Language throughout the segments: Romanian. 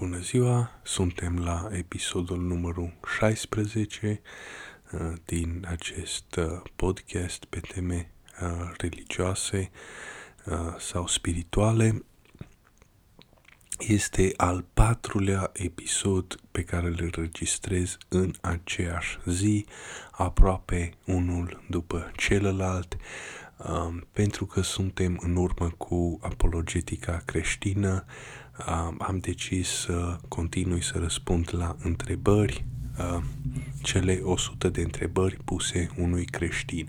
Bună ziua! Suntem la episodul numărul 16 uh, din acest uh, podcast pe teme uh, religioase sau spirituale. Este al patrulea episod pe care îl înregistrez în aceeași zi, aproape unul după celălalt, pentru că suntem în urmă cu apologetica creștină, am decis să continui să răspund la întrebări, cele 100 de întrebări puse unui creștin.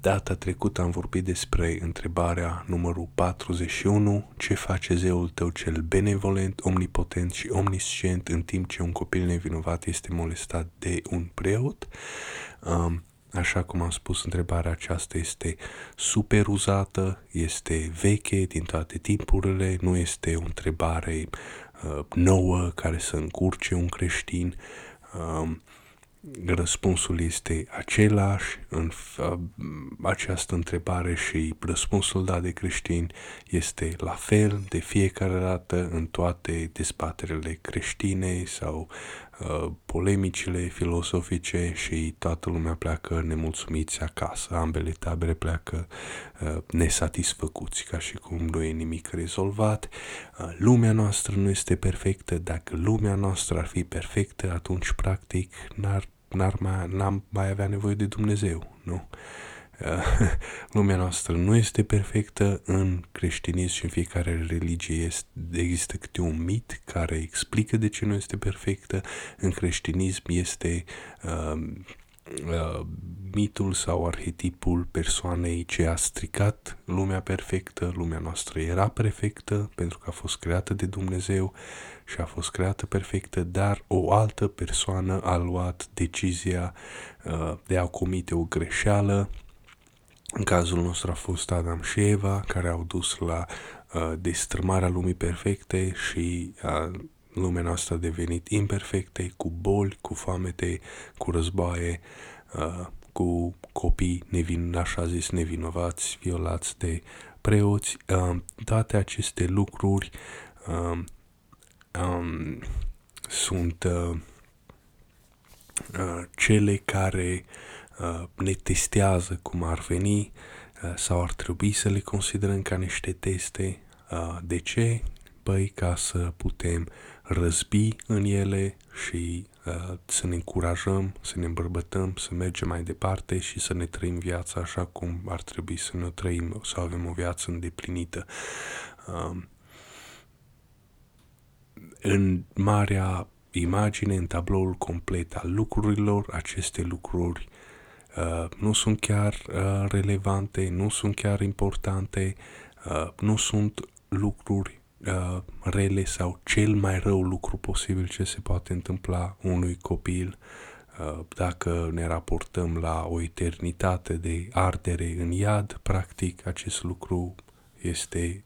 Data trecută am vorbit despre întrebarea numărul 41, ce face zeul tău cel benevolent, omnipotent și omniscient în timp ce un copil nevinovat este molestat de un preot. Așa cum am spus, întrebarea aceasta este super uzată, este veche din toate timpurile, nu este o întrebare uh, nouă care să încurce un creștin. Uh, răspunsul este același în această întrebare și răspunsul dat de creștini este la fel de fiecare dată în toate dezbaterele creștine sau uh, polemicile filosofice și toată lumea pleacă nemulțumiți acasă. Ambele tabere pleacă uh, nesatisfăcuți, ca și cum nu e nimic rezolvat. Uh, lumea noastră nu este perfectă. Dacă lumea noastră ar fi perfectă, atunci practic n-ar n-ar mai, n-am mai avea nevoie de Dumnezeu, nu? Lumea noastră nu este perfectă, în creștinism și în fiecare religie este, există câte un mit care explică de ce nu este perfectă. În creștinism este uh, uh, mitul sau arhetipul persoanei ce a stricat lumea perfectă, lumea noastră era perfectă pentru că a fost creată de Dumnezeu și a fost creată perfectă, dar o altă persoană a luat decizia uh, de a comite o greșeală. În cazul nostru a fost Adam și Eva, care au dus la uh, destrămarea lumii perfecte și uh, lumea noastră a devenit imperfecte, cu boli, cu foamete, cu războaie, uh, cu copii nevin, așa zis nevinovați, violați de preoți. Uh, toate aceste lucruri uh, um, sunt uh, uh, cele care uh, ne testează cum ar veni uh, sau ar trebui să le considerăm ca niște teste. Uh, de ce? Păi ca să putem răzbi în ele și uh, să ne încurajăm, să ne îmbărbătăm, să mergem mai departe și să ne trăim viața așa cum ar trebui să ne trăim, să avem o viață îndeplinită. Uh, în marea imagine, în tabloul complet al lucrurilor, aceste lucruri uh, nu sunt chiar uh, relevante, nu sunt chiar importante, uh, nu sunt lucruri uh, rele sau cel mai rău lucru posibil ce se poate întâmpla unui copil uh, dacă ne raportăm la o eternitate de ardere în iad, practic acest lucru este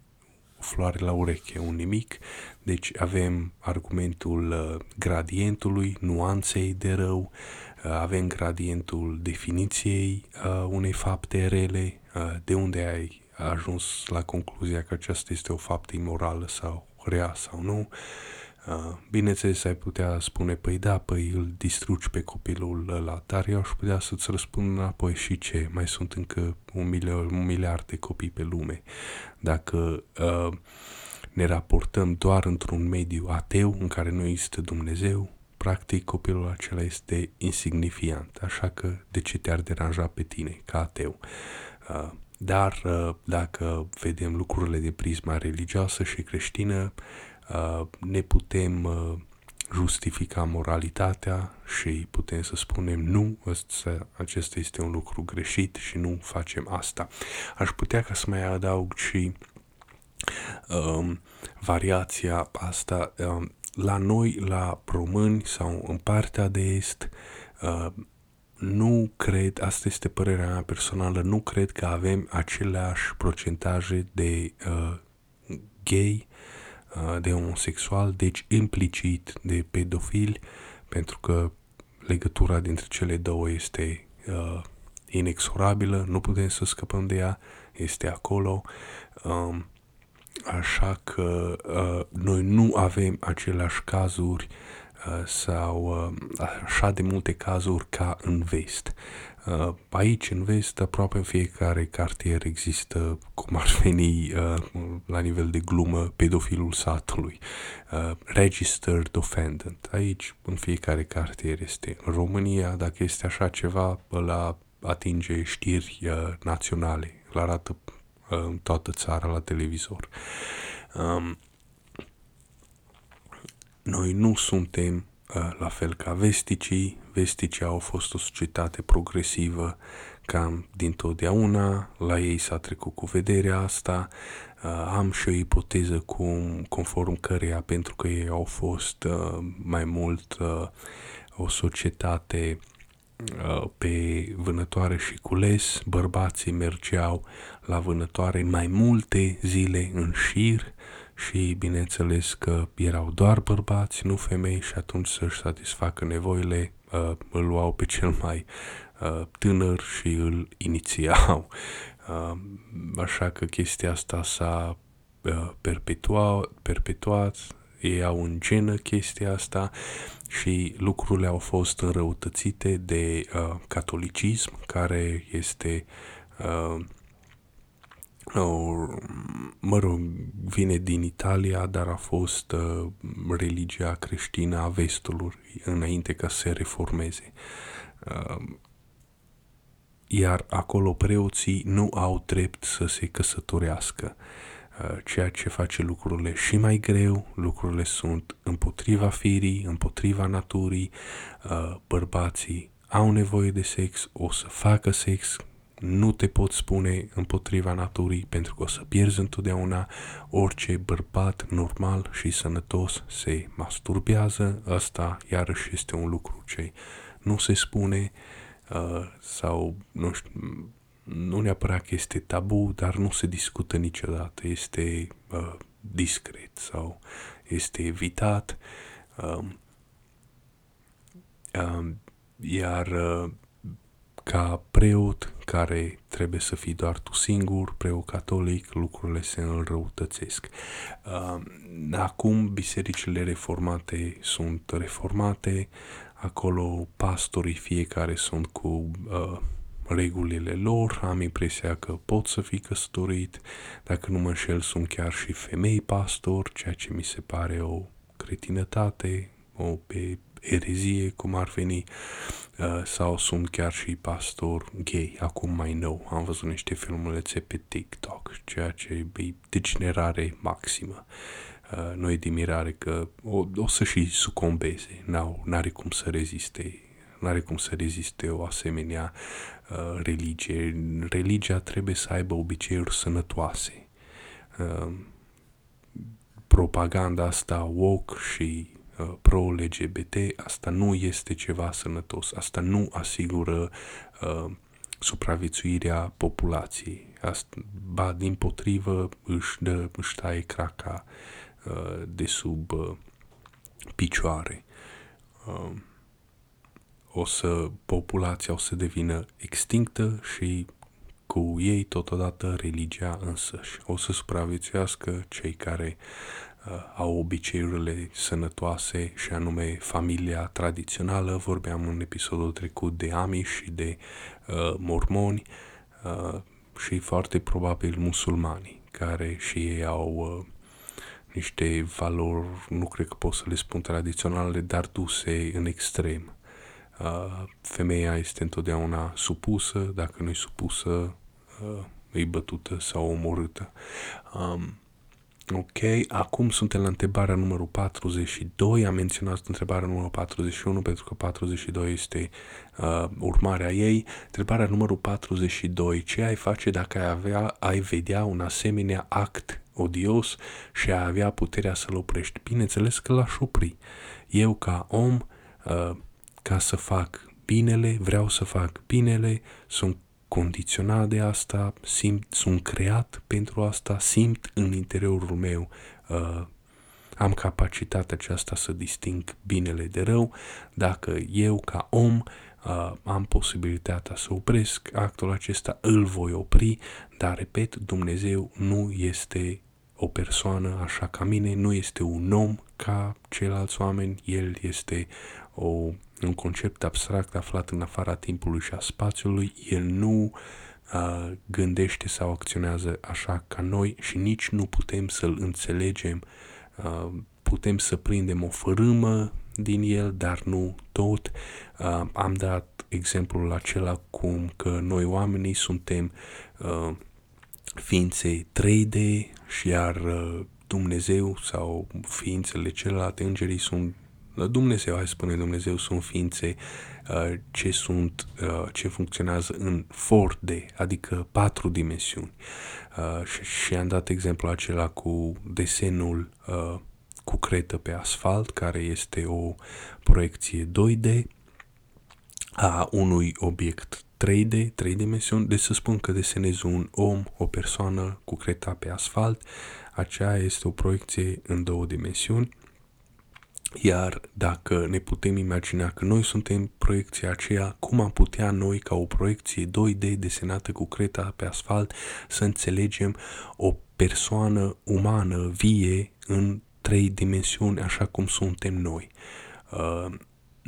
o floare la ureche, un nimic. Deci avem argumentul uh, gradientului, nuanței de rău, uh, avem gradientul definiției uh, unei fapte rele, de unde ai ajuns la concluzia că aceasta este o faptă imorală sau rea sau nu. Uh, bineînțeles, ai putea spune, păi da, păi îl distrugi pe copilul ăla, dar eu aș putea să-ți răspund înapoi și ce, mai sunt încă un miliard, un miliard de copii pe lume. Dacă uh, ne raportăm doar într-un mediu ateu în care nu există Dumnezeu, practic copilul acela este insignifiant, așa că de ce te-ar deranja pe tine ca ateu? Uh, dar uh, dacă vedem lucrurile de prisma religioasă și creștină, Uh, ne putem uh, justifica moralitatea și putem să spunem nu, acesta este un lucru greșit și nu facem asta. Aș putea ca să mai adaug și um, variația asta um, la noi, la români sau în partea de est, uh, nu cred, asta este părerea mea personală, nu cred că avem aceleași procentaje de uh, gay Uh, de homosexual, deci implicit de pedofili, pentru că legătura dintre cele două este uh, inexorabilă, nu putem să scăpăm de ea, este acolo. Um, așa că uh, noi nu avem aceleași cazuri uh, sau uh, așa de multe cazuri ca în vest. Uh, aici, în vest, aproape în fiecare cartier există, cum ar veni uh, la nivel de glumă, pedofilul satului, uh, registered offendant. Aici, în fiecare cartier este. În România, dacă este așa ceva, la atinge știri naționale, îl arată în toată țara la televizor. Um, noi nu suntem uh, la fel ca vesticii. Vesticii au fost o societate progresivă cam din totdeauna, la ei s-a trecut cu vederea asta. Uh, am și o ipoteză cum, conform căreia, pentru că ei au fost uh, mai mult uh, o societate Uh, pe vânătoare și cules, bărbații mergeau la vânătoare mai multe zile în șir și bineînțeles că erau doar bărbați, nu femei și atunci să-și satisfacă nevoile uh, îl luau pe cel mai uh, tânăr și îl inițiau. Așa că chestia asta s-a perpetuat, perpetuat ei au în genă chestia asta și lucrurile au fost înrăutățite de uh, catolicism, care este, uh, o, mă rog, vine din Italia, dar a fost uh, religia creștină a vestului înainte ca să se reformeze. Uh, iar acolo preoții nu au drept să se căsătorească. Uh, Uh, ceea ce face lucrurile și mai greu, lucrurile sunt împotriva firii, împotriva naturii, uh, bărbații au nevoie de sex, o să facă sex, nu te pot spune împotriva naturii pentru că o să pierzi întotdeauna orice bărbat normal și sănătos se masturbează. Asta iarăși este un lucru ce nu se spune uh, sau nu știu, nu neapărat că este tabu, dar nu se discută niciodată, este uh, discret sau este evitat. Uh, uh, iar uh, ca preot care trebuie să fii doar tu singur, preot catolic, lucrurile se înrăutățesc. Uh, acum bisericile reformate sunt reformate, acolo pastorii fiecare sunt cu uh, regulile lor, am impresia că pot să fii căsătorit, dacă nu mă înșel sunt chiar și femei pastor, ceea ce mi se pare o cretinătate, o pe erezie, cum ar veni, uh, sau sunt chiar și pastor gay, acum mai nou. Am văzut niște filmulețe pe TikTok, ceea ce e degenerare maximă. Uh, nu e de mirare că o, o să și sucombeze, n-au, n-are cum să reziste nu are cum să reziste o asemenea uh, religie. Religia trebuie să aibă obiceiuri sănătoase. Uh, propaganda asta woke și uh, pro-LGBT, asta nu este ceva sănătos, asta nu asigură uh, supraviețuirea populației. Asta, ba, din potrivă, își, dă, își taie craca uh, de sub uh, picioare. Uh, o să, populația o să devină extinctă și cu ei totodată religia însăși. O să supraviețuiască cei care uh, au obiceiurile sănătoase și anume familia tradițională. Vorbeam în episodul trecut de Amish și de uh, mormoni uh, și foarte probabil musulmani care și ei au uh, niște valori, nu cred că pot să le spun tradiționale, dar duse în extrem uh, femeia este întotdeauna supusă, dacă nu e supusă, uh, e bătută sau omorâtă. Um, ok, acum suntem la întrebarea numărul 42, am menționat întrebarea numărul 41 pentru că 42 este uh, urmarea ei. Întrebarea numărul 42, ce ai face dacă ai, avea, ai vedea un asemenea act odios și ai avea puterea să-l oprești? Bineînțeles că l-aș opri. Eu ca om uh, ca să fac binele, vreau să fac binele, sunt condiționat de asta, simt, sunt creat pentru asta, simt în interiorul meu, uh, am capacitatea aceasta să disting binele de rău, dacă eu ca om uh, am posibilitatea să opresc actul acesta, îl voi opri, dar repet, Dumnezeu nu este o persoană așa ca mine, nu este un om ca ceilalți oameni, el este o, un concept abstract aflat în afara timpului și a spațiului, el nu uh, gândește sau acționează așa ca noi și nici nu putem să-l înțelegem. Uh, putem să prindem o fărâmă din el, dar nu tot. Uh, am dat exemplul acela cum că noi oamenii suntem uh, ființe 3D și iar uh, Dumnezeu sau ființele celelalte, îngerii sunt Dumnezeu, hai spune Dumnezeu, sunt ființe uh, ce sunt, uh, ce funcționează în 4D, adică patru dimensiuni. Uh, și, și am dat exemplu acela cu desenul uh, cu cretă pe asfalt, care este o proiecție 2D a unui obiect 3D, 3 dimensiuni, deci să spun că desenez un om, o persoană cu creta pe asfalt, aceea este o proiecție în două dimensiuni, iar dacă ne putem imagina că noi suntem proiecția aceea, cum am putea noi, ca o proiecție 2D desenată cu creta pe asfalt, să înțelegem o persoană umană, vie, în trei dimensiuni, așa cum suntem noi? Uh,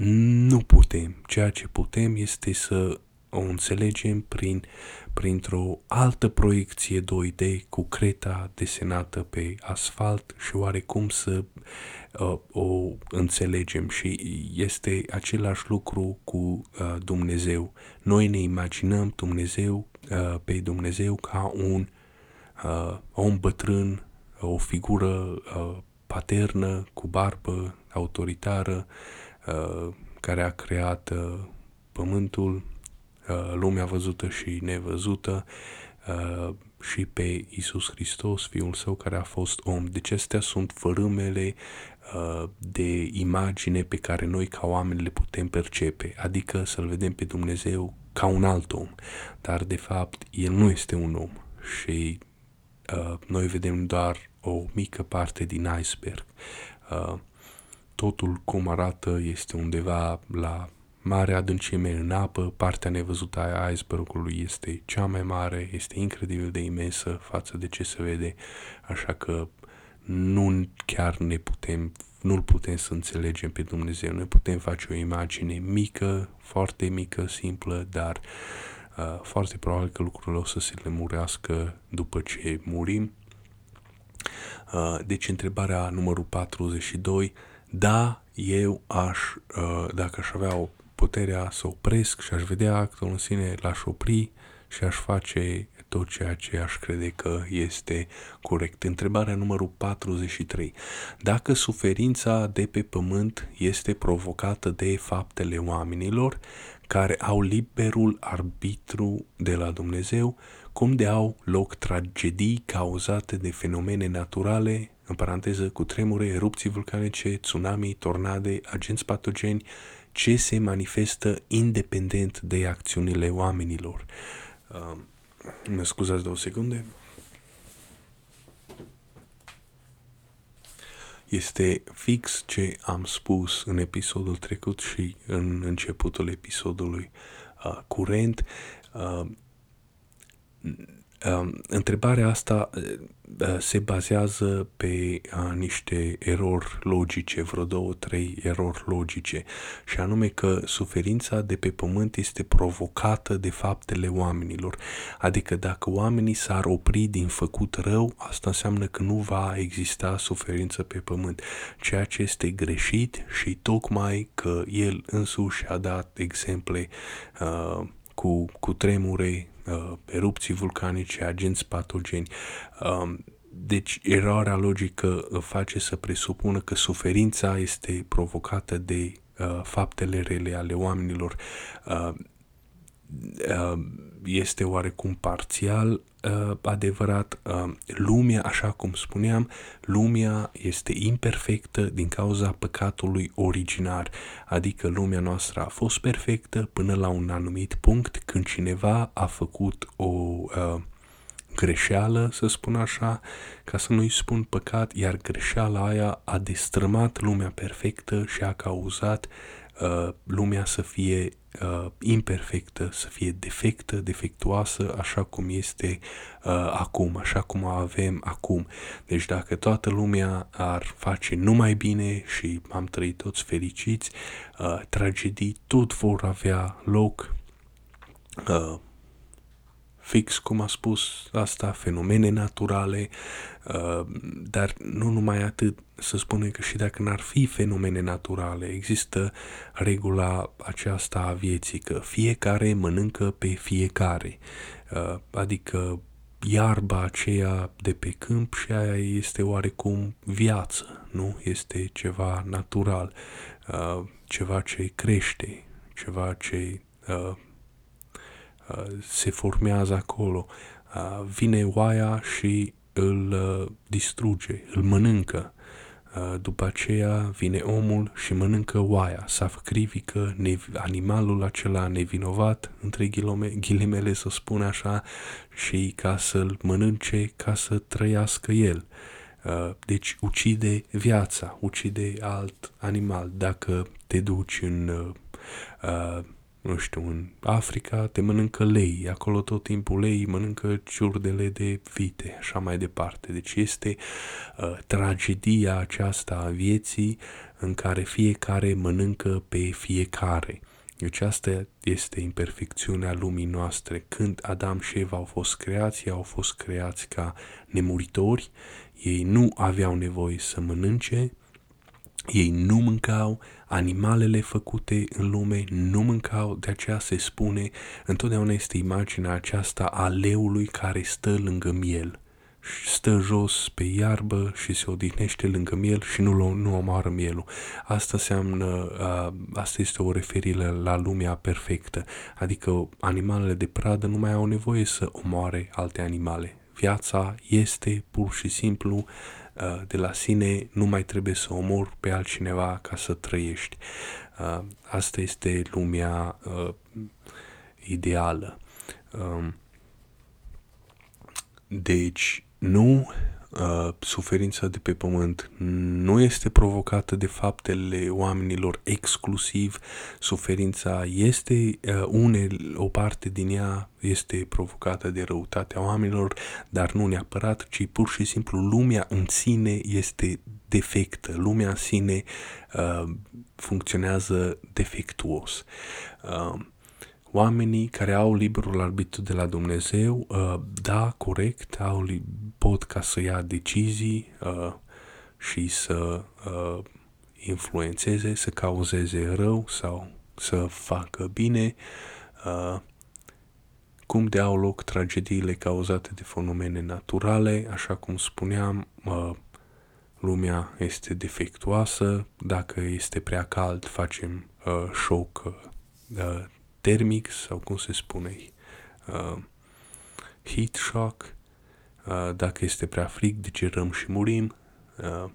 nu putem. Ceea ce putem este să o înțelegem prin, printr-o altă proiecție 2D cu creta desenată pe asfalt și oarecum să uh, o înțelegem și este același lucru cu uh, Dumnezeu. Noi ne imaginăm Dumnezeu uh, pe Dumnezeu ca un uh, om bătrân, o figură uh, paternă, cu barbă, autoritară, uh, care a creat uh, pământul, Uh, lumea văzută și nevăzută uh, și pe Isus Hristos, Fiul Său care a fost om. Deci acestea sunt fărâmele uh, de imagine pe care noi ca oameni le putem percepe, adică să-L vedem pe Dumnezeu ca un alt om, dar de fapt El nu este un om și uh, noi vedem doar o mică parte din iceberg. Uh, totul cum arată este undeva la mare adâncime în apă, partea nevăzută a icebergului este cea mai mare, este incredibil de imensă față de ce se vede, așa că nu chiar ne putem, nu-L putem să înțelegem pe Dumnezeu, noi putem face o imagine mică, foarte mică, simplă, dar uh, foarte probabil că lucrurile o să se lemurească după ce murim. Uh, deci întrebarea numărul 42, da, eu aș, uh, dacă aș avea o puterea să opresc și aș vedea actul în sine, l-aș opri și aș face tot ceea ce aș crede că este corect. Întrebarea numărul 43. Dacă suferința de pe pământ este provocată de faptele oamenilor care au liberul arbitru de la Dumnezeu, cum de au loc tragedii cauzate de fenomene naturale, în paranteză cu tremure, erupții vulcanice, tsunami, tornade, agenți patogeni, ce se manifestă independent de acțiunile oamenilor. Uh, mă scuzați două secunde. Este fix ce am spus în episodul trecut și în începutul episodului uh, curent. Uh, întrebarea asta uh, se bazează pe uh, niște erori logice, vreo două, trei erori logice, și anume că suferința de pe pământ este provocată de faptele oamenilor. Adică dacă oamenii s-ar opri din făcut rău, asta înseamnă că nu va exista suferință pe pământ, ceea ce este greșit și tocmai că el însuși a dat exemple uh, cu, cu tremure, uh, erupții vulcanice, agenți patogeni. Uh, deci eroarea logică face să presupună că suferința este provocată de uh, faptele rele ale oamenilor. Uh, uh, este oarecum parțial uh, adevărat. Uh, lumea, așa cum spuneam, lumea este imperfectă din cauza păcatului originar, adică lumea noastră a fost perfectă până la un anumit punct când cineva a făcut o uh, greșeală, să spun așa, ca să nu-i spun păcat, iar greșeala aia a destrămat lumea perfectă și a cauzat uh, lumea să fie uh, imperfectă, să fie defectă, defectuoasă, așa cum este uh, acum, așa cum o avem acum. Deci dacă toată lumea ar face numai bine și am trăit toți fericiți, uh, tragedii tot vor avea loc. Uh, fix cum a spus asta, fenomene naturale, uh, dar nu numai atât, să spunem că și dacă n-ar fi fenomene naturale, există regula aceasta a vieții, că fiecare mănâncă pe fiecare, uh, adică iarba aceea de pe câmp și aia este oarecum viață, nu? Este ceva natural, uh, ceva ce crește, ceva ce Uh, se formează acolo. Uh, vine oaia și îl uh, distruge, îl mănâncă. După aceea vine omul și mănâncă oaia, sacrifică animalul acela nevinovat, între ghilimele să spun așa, și ca să-l mănânce, ca să trăiască el. Deci ucide viața, ucide alt animal. Dacă te duci în nu știu, în Africa te mănâncă lei, acolo tot timpul lei mănâncă ciurdele de vite, așa mai departe. Deci este uh, tragedia aceasta a vieții în care fiecare mănâncă pe fiecare. Deci asta este imperfecțiunea lumii noastre. Când Adam și Eva au fost creați, ei au fost creați ca nemuritori, ei nu aveau nevoie să mănânce, ei nu mâncau, animalele făcute în lume nu mâncau, de aceea se spune, întotdeauna este imaginea aceasta a leului care stă lângă miel. Stă jos pe iarbă și se odihnește lângă miel și nu, nu omoară mielul. Asta înseamnă, uh, asta este o referire la lumea perfectă, adică animalele de pradă nu mai au nevoie să omoare alte animale. Viața este pur și simplu uh, Uh, de la sine, nu mai trebuie să omor pe altcineva ca să trăiești. Uh, asta este lumea uh, ideală. Um, deci, nu uh, suferința de pe pământ nu este provocată de faptele oamenilor exclusiv, suferința este uh, une, o parte din ea este provocată de răutatea oamenilor, dar nu neapărat, ci pur și simplu lumea în sine este defectă, lumea în sine uh, funcționează defectuos. Uh, oamenii care au liberul arbitru de la Dumnezeu, uh, da, corect, au, pot ca să ia decizii uh, și să uh, influențeze, să cauzeze rău sau să facă bine, uh, cum de au loc tragediile cauzate de fenomene naturale, așa cum spuneam, uh, lumea este defectuoasă, dacă este prea cald facem uh, șoc uh, termic sau cum se spune, uh, heat shock, uh, dacă este prea frig, digerăm și murim, uh,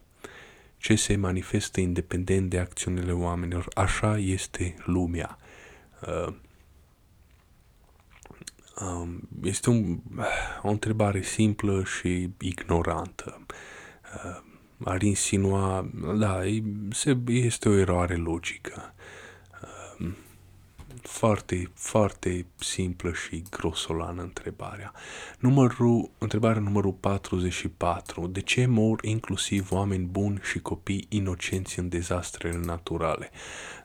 ce se manifestă independent de acțiunile oamenilor. Așa este lumea. Uh, um, este un, o întrebare simplă și ignorantă. Uh, ar insinua, da, este o eroare logică foarte, foarte simplă și grosolană întrebarea. Numărul, întrebarea numărul 44. De ce mor inclusiv oameni buni și copii inocenți în dezastrele naturale?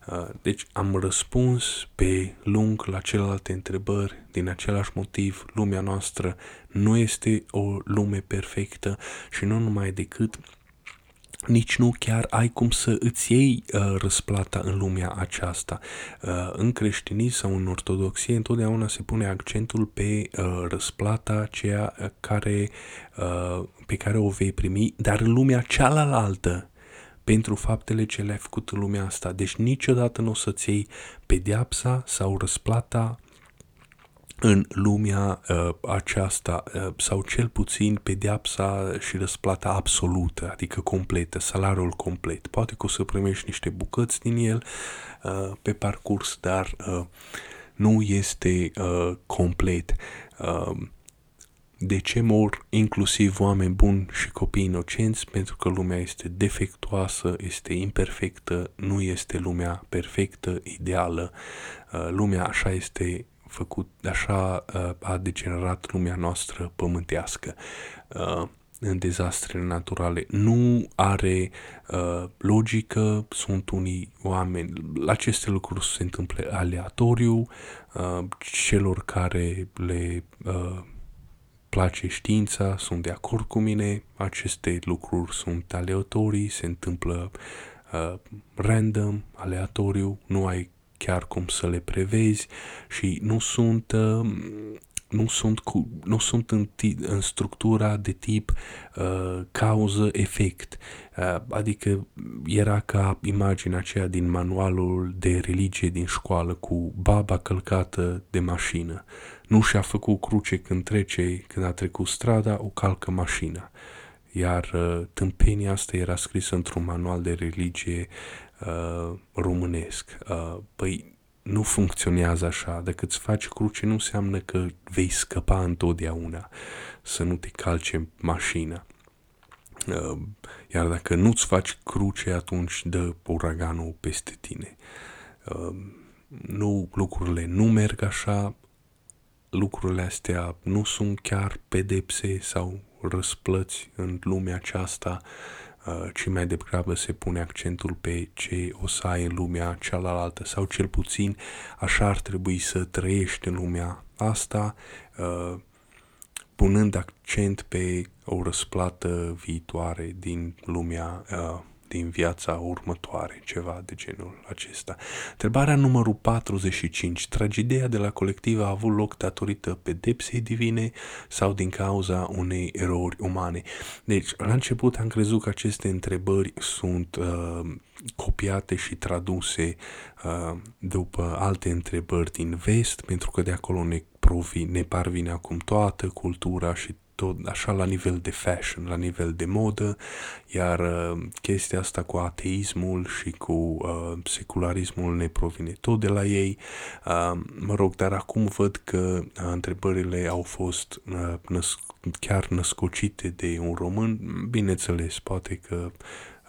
Uh, deci am răspuns pe lung la celelalte întrebări din același motiv. Lumea noastră nu este o lume perfectă și nu numai decât nici nu chiar ai cum să îți iei uh, răsplata în lumea aceasta. Uh, în creștinism sau în ortodoxie întotdeauna se pune accentul pe uh, răsplata aceea uh, care, uh, pe care o vei primi, dar în lumea cealaltă pentru faptele ce le-ai făcut în lumea asta. Deci niciodată nu o să-ți iei pedeapsa sau răsplata în lumea uh, aceasta, uh, sau cel puțin pedeapsa și răsplata absolută, adică completă, salariul complet. Poate că o să primești niște bucăți din el uh, pe parcurs, dar uh, nu este uh, complet. Uh, de ce mor inclusiv oameni buni și copii inocenți? Pentru că lumea este defectuoasă, este imperfectă, nu este lumea perfectă, ideală. Uh, lumea așa este făcut, așa uh, a degenerat lumea noastră pământească uh, în dezastrele naturale. Nu are uh, logică, sunt unii oameni, aceste lucruri se întâmplă aleatoriu, uh, celor care le uh, place știința, sunt de acord cu mine, aceste lucruri sunt aleatorii, se întâmplă uh, random, aleatoriu, nu ai chiar cum să le prevezi și nu sunt uh, nu sunt, cu, nu sunt în, în structura de tip uh, cauză-efect. Uh, adică era ca imaginea aceea din manualul de religie din școală cu baba călcată de mașină. Nu și-a făcut cruce când trece, când a trecut strada, o calcă mașina. Iar uh, tâmpenia asta era scrisă într-un manual de religie uh, românesc. Uh, păi nu funcționează așa. Dacă îți faci cruce nu înseamnă că vei scăpa întotdeauna, să nu te calce mașina. Uh, iar dacă nu-ți faci cruce, atunci dă uraganul peste tine. Uh, nu, lucrurile nu merg așa, lucrurile astea nu sunt chiar pedepse sau răsplăți în lumea aceasta, Uh, ci mai degrabă se pune accentul pe ce o să ai în lumea cealaltă sau cel puțin așa ar trebui să trăiești în lumea asta, uh, punând accent pe o răsplată viitoare din lumea uh, din viața următoare, ceva de genul acesta. Întrebarea numărul 45. Tragedia de la colectiv a avut loc datorită pedepsei divine sau din cauza unei erori umane? Deci, la început am crezut că aceste întrebări sunt uh, copiate și traduse uh, după alte întrebări din vest, pentru că de acolo ne, provi, ne parvine acum toată cultura și tot așa la nivel de fashion, la nivel de modă, iar uh, chestia asta cu ateismul și cu uh, secularismul ne provine tot de la ei. Uh, mă rog, dar acum văd că uh, întrebările au fost uh, născ- chiar născocite de un român, bineînțeles, poate că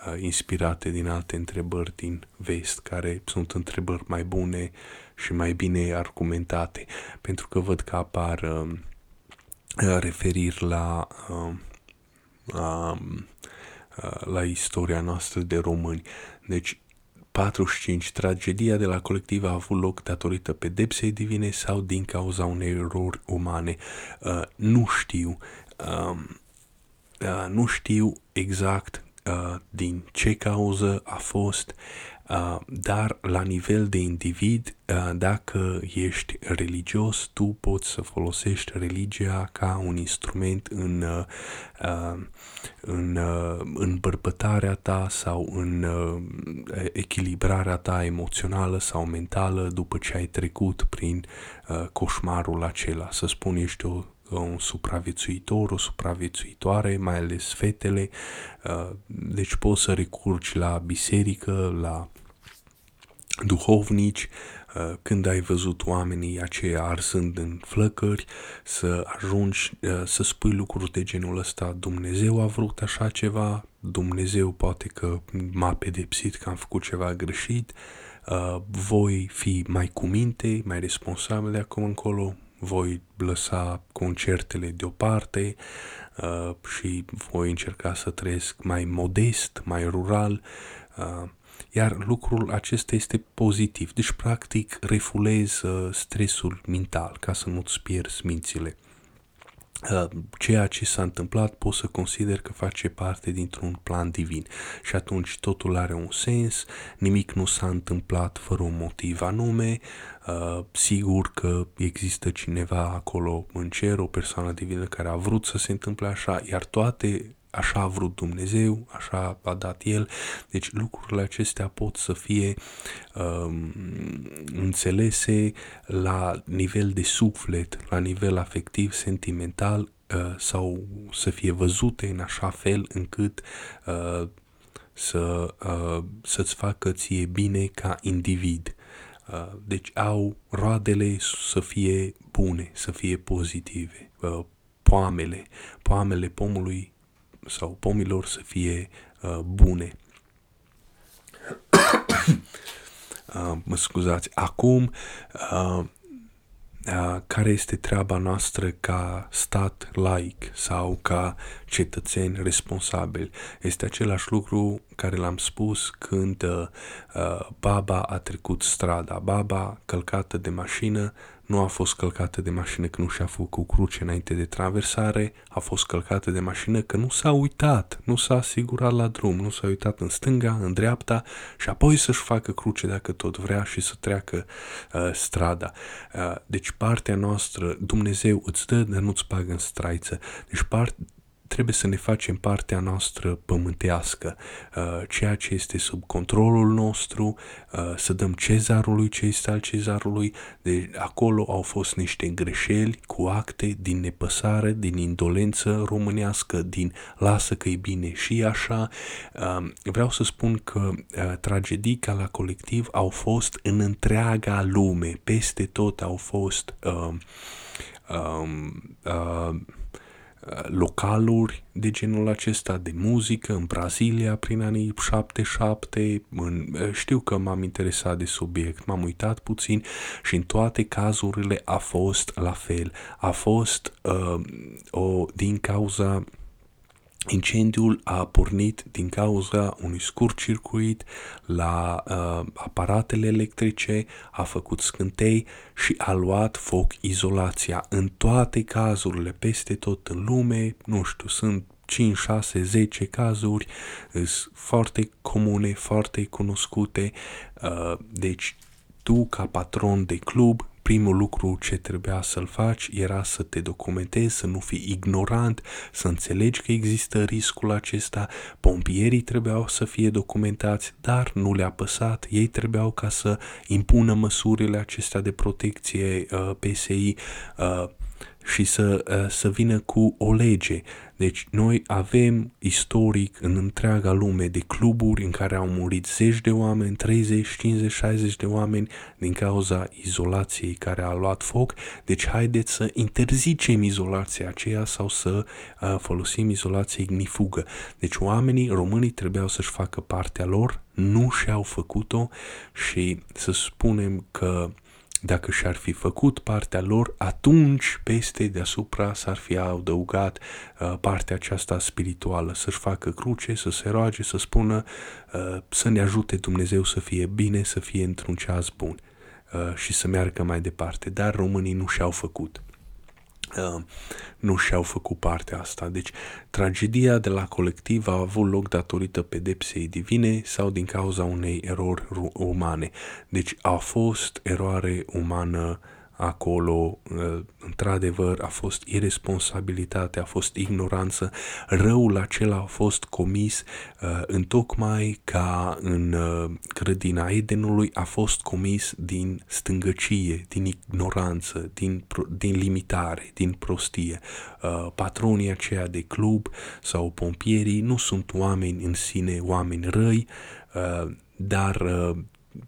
uh, inspirate din alte întrebări din vest, care sunt întrebări mai bune și mai bine argumentate, pentru că văd că apar uh, referiri la, uh, uh, la istoria noastră de români. Deci, 45. Tragedia de la colectiv a avut loc datorită pedepsei divine sau din cauza unei erori umane. Uh, nu știu. Uh, uh, nu știu exact uh, din ce cauză a fost. Uh, dar la nivel de individ, uh, dacă ești religios, tu poți să folosești religia ca un instrument în, uh, în, în bărbătarea ta sau în echilibrarea ta emoțională sau mentală după ce ai trecut prin coșmarul acela. Să spun, ești o un supraviețuitor, o supraviețuitoare, mai ales fetele, deci poți să recurgi la biserică, la duhovnici, uh, când ai văzut oamenii aceia arsând în flăcări, să ajungi uh, să spui lucruri de genul ăsta, Dumnezeu a vrut așa ceva, Dumnezeu poate că m-a pedepsit că am făcut ceva greșit, uh, voi fi mai cu minte, mai responsabil de acum încolo, voi lăsa concertele deoparte și voi încerca să trăiesc mai modest, mai rural, iar lucrul acesta este pozitiv. Deci, practic, refulez uh, stresul mental ca să nu-ți pierzi mințile. Uh, ceea ce s-a întâmplat pot să consider că face parte dintr-un plan divin și atunci totul are un sens, nimic nu s-a întâmplat fără un motiv anume, uh, sigur că există cineva acolo în cer, o persoană divină care a vrut să se întâmple așa, iar toate așa a vrut Dumnezeu, așa a dat El. Deci lucrurile acestea pot să fie um, înțelese la nivel de suflet, la nivel afectiv, sentimental uh, sau să fie văzute în așa fel încât uh, să, uh, să-ți facă ție bine ca individ. Uh, deci au roadele să fie bune, să fie pozitive. Uh, poamele, poamele pomului sau pomilor să fie uh, bune. uh, mă scuzați. Acum, uh, care este treaba noastră ca stat laic sau ca cetățeni responsabili. Este același lucru care l-am spus când uh, baba a trecut strada. Baba călcată de mașină nu a fost călcată de mașină că nu și-a făcut cruce înainte de traversare, a fost călcată de mașină că nu s-a uitat, nu s-a asigurat la drum, nu s-a uitat în stânga, în dreapta și apoi să-și facă cruce dacă tot vrea și să treacă uh, strada. Uh, deci partea noastră, Dumnezeu îți dă, dar nu-ți pagă în straiță. Deci part, trebuie să ne facem partea noastră pământească, uh, ceea ce este sub controlul nostru, uh, să dăm cezarului ce este al cezarului. De acolo au fost niște greșeli cu acte din nepăsare, din indolență românească, din lasă că e bine și așa. Um, vreau să spun că uh, tragedii ca la colectiv au fost în întreaga lume, peste tot au fost um, um, uh, localuri de genul acesta, de muzică, în Brazilia prin anii 77, în, știu că m-am interesat de subiect, m-am uitat puțin și în toate cazurile a fost la fel. A fost uh, o, din cauza Incendiul a pornit din cauza unui scurt circuit la uh, aparatele electrice, a făcut scântei și a luat foc izolația. În toate cazurile, peste tot în lume, nu știu, sunt 5, 6, 10 cazuri, sunt foarte comune, foarte cunoscute, uh, deci tu ca patron de club primul lucru ce trebuia să-l faci era să te documentezi, să nu fii ignorant, să înțelegi că există riscul acesta. Pompierii trebuiau să fie documentați, dar nu le-a păsat. Ei trebuiau ca să impună măsurile acestea de protecție uh, PSI uh, și să, uh, să vină cu o lege. Deci noi avem istoric în întreaga lume de cluburi în care au murit zeci de oameni, 30, 50, 60 de oameni din cauza izolației care a luat foc. Deci haideți să interzicem izolația aceea sau să uh, folosim izolație ignifugă. Deci oamenii, românii trebuiau să-și facă partea lor, nu și-au făcut-o și să spunem că dacă și-ar fi făcut partea lor, atunci peste deasupra s-ar fi adăugat uh, partea aceasta spirituală, să-și facă cruce, să se roage, să spună uh, să ne ajute Dumnezeu să fie bine, să fie într-un ceas bun uh, și să meargă mai departe. Dar românii nu și-au făcut. Uh, nu și-au făcut partea asta. Deci, tragedia de la colectiv a avut loc datorită pedepsei divine sau din cauza unei erori umane. Deci, a fost eroare umană acolo, uh, într-adevăr, a fost irresponsabilitate, a fost ignoranță, răul acela a fost comis uh, întocmai ca în uh, grădina Edenului a fost comis din stângăcie, din ignoranță, din, din limitare, din prostie. Uh, patronii aceia de club sau pompierii nu sunt oameni în sine, oameni răi, uh, dar uh,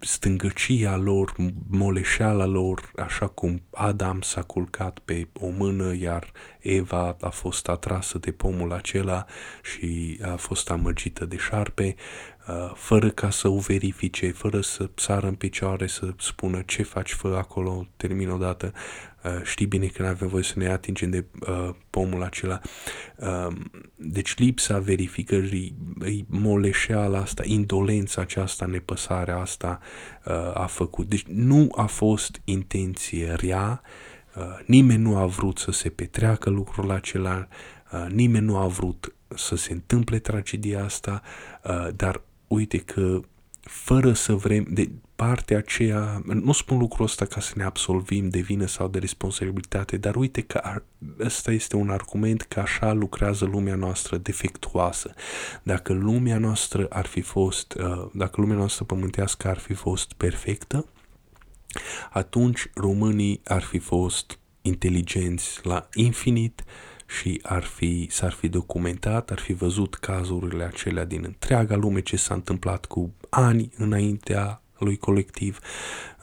stângăcia lor, moleșeala lor, așa cum Adam s-a culcat pe o mână, iar Eva a fost atrasă de pomul acela și a fost amăgită de șarpe, uh, fără ca să o verifice, fără să sară în picioare, să spună ce faci, fă acolo, termin odată, Uh, știi bine că nu avem voie să ne atingem de uh, pomul acela. Uh, deci lipsa verificării, moleșeala asta, indolența aceasta, nepăsarea asta uh, a făcut. Deci nu a fost intenție rea, uh, nimeni nu a vrut să se petreacă lucrul acela, uh, nimeni nu a vrut să se întâmple tragedia asta, uh, dar uite că fără să vrem, de partea aceea, nu spun lucrul ăsta ca să ne absolvim de vină sau de responsabilitate, dar uite că ăsta este un argument că așa lucrează lumea noastră defectuoasă. Dacă lumea noastră ar fi fost, uh, dacă lumea noastră pământească ar fi fost perfectă, atunci românii ar fi fost inteligenți la infinit, și ar fi, s-ar fi documentat, ar fi văzut cazurile acelea din întreaga lume ce s-a întâmplat cu ani înaintea lui colectiv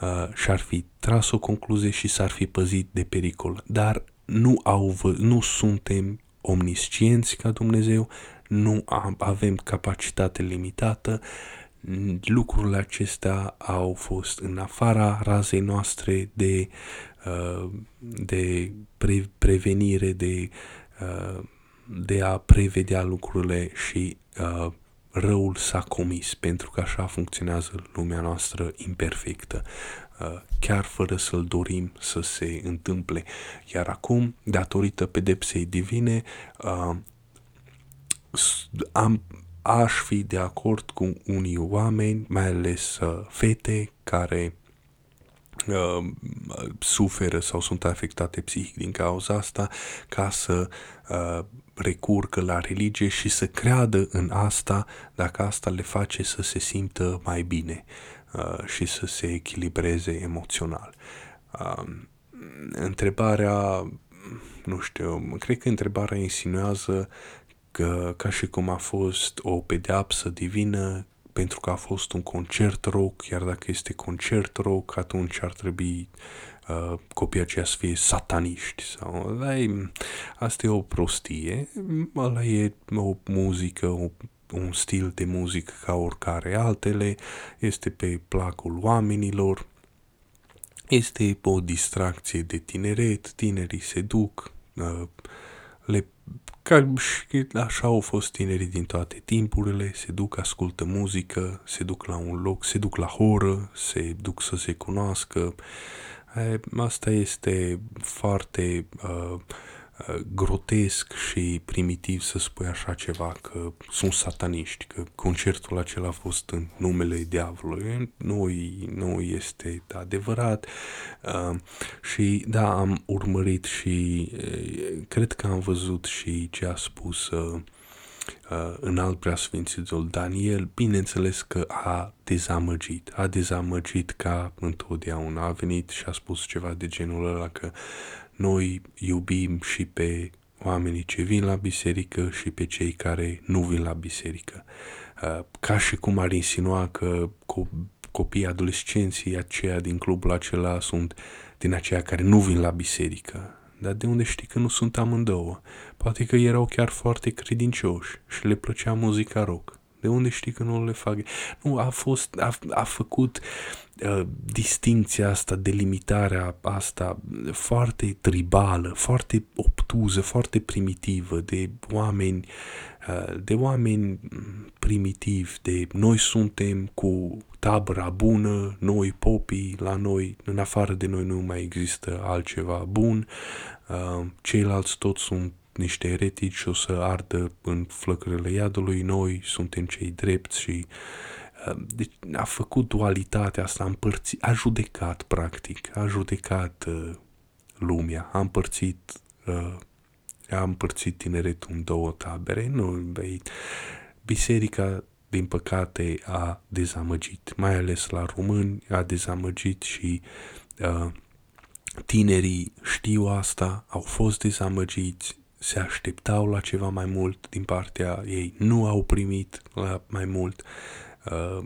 uh, și ar fi tras o concluzie și s-ar fi păzit de pericol. Dar nu, au, nu suntem omniscienți ca Dumnezeu, nu avem capacitate limitată, lucrurile acestea au fost în afara razei noastre de, uh, de pre- prevenire, de, uh, de a prevedea lucrurile și uh, răul s-a comis, pentru că așa funcționează lumea noastră imperfectă, chiar fără să-l dorim să se întâmple. Iar acum, datorită pedepsei divine, am, aș fi de acord cu unii oameni, mai ales uh, fete care uh, suferă sau sunt afectate psihic din cauza asta, ca să uh, recurgă la religie și să creadă în asta dacă asta le face să se simtă mai bine uh, și să se echilibreze emoțional. Uh, întrebarea, nu știu, cred că întrebarea insinuează că ca și cum a fost o pedeapsă divină pentru că a fost un concert rock, iar dacă este concert rock, atunci ar trebui uh, copiii aceia să fie sataniști. Sau, e, asta e o prostie, ăla e o muzică, o, un stil de muzică ca oricare altele, este pe placul oamenilor, este o distracție de tineret, tinerii se duc, uh, le ca și așa au fost tinerii din toate timpurile, se duc, ascultă muzică, se duc la un loc, se duc la horă, se duc să se cunoască. Asta este foarte uh, Uh, grotesc și primitiv să spui așa ceva, că sunt sataniști, că concertul acela a fost în numele diavolului. Nu, nu este adevărat. Uh, și da, am urmărit și uh, cred că am văzut și ce a spus uh, uh, în alt preasfințitul Daniel, bineînțeles că a dezamăgit, a dezamăgit ca întotdeauna, a venit și a spus ceva de genul ăla că noi iubim și pe oamenii ce vin la biserică și pe cei care nu vin la biserică. Uh, ca și cum ar insinua că copiii adolescenții aceia din clubul acela sunt din aceia care nu vin la biserică. Dar de unde știi că nu sunt amândouă? Poate că erau chiar foarte credincioși și le plăcea muzica rock. De unde știi că nu le fac? Nu, a fost, a, a făcut uh, distinția asta, delimitarea asta foarte tribală, foarte obtuză, foarte primitivă de oameni, uh, de oameni primitivi, de noi suntem cu tabăra bună, noi popii, la noi, în afară de noi nu mai există altceva bun, uh, ceilalți toți sunt niște eretici și o să ardă în flăcările iadului, noi suntem cei drepți și uh, deci a făcut dualitatea asta, a împărțit, a judecat practic, a judecat uh, lumea, a împărțit uh, a împărțit tineretul în două tabere, nu, băi, biserica din păcate a dezamăgit, mai ales la români, a dezamăgit și uh, tinerii știu asta, au fost dezamăgiți, se așteptau la ceva mai mult din partea ei, nu au primit la mai mult, uh,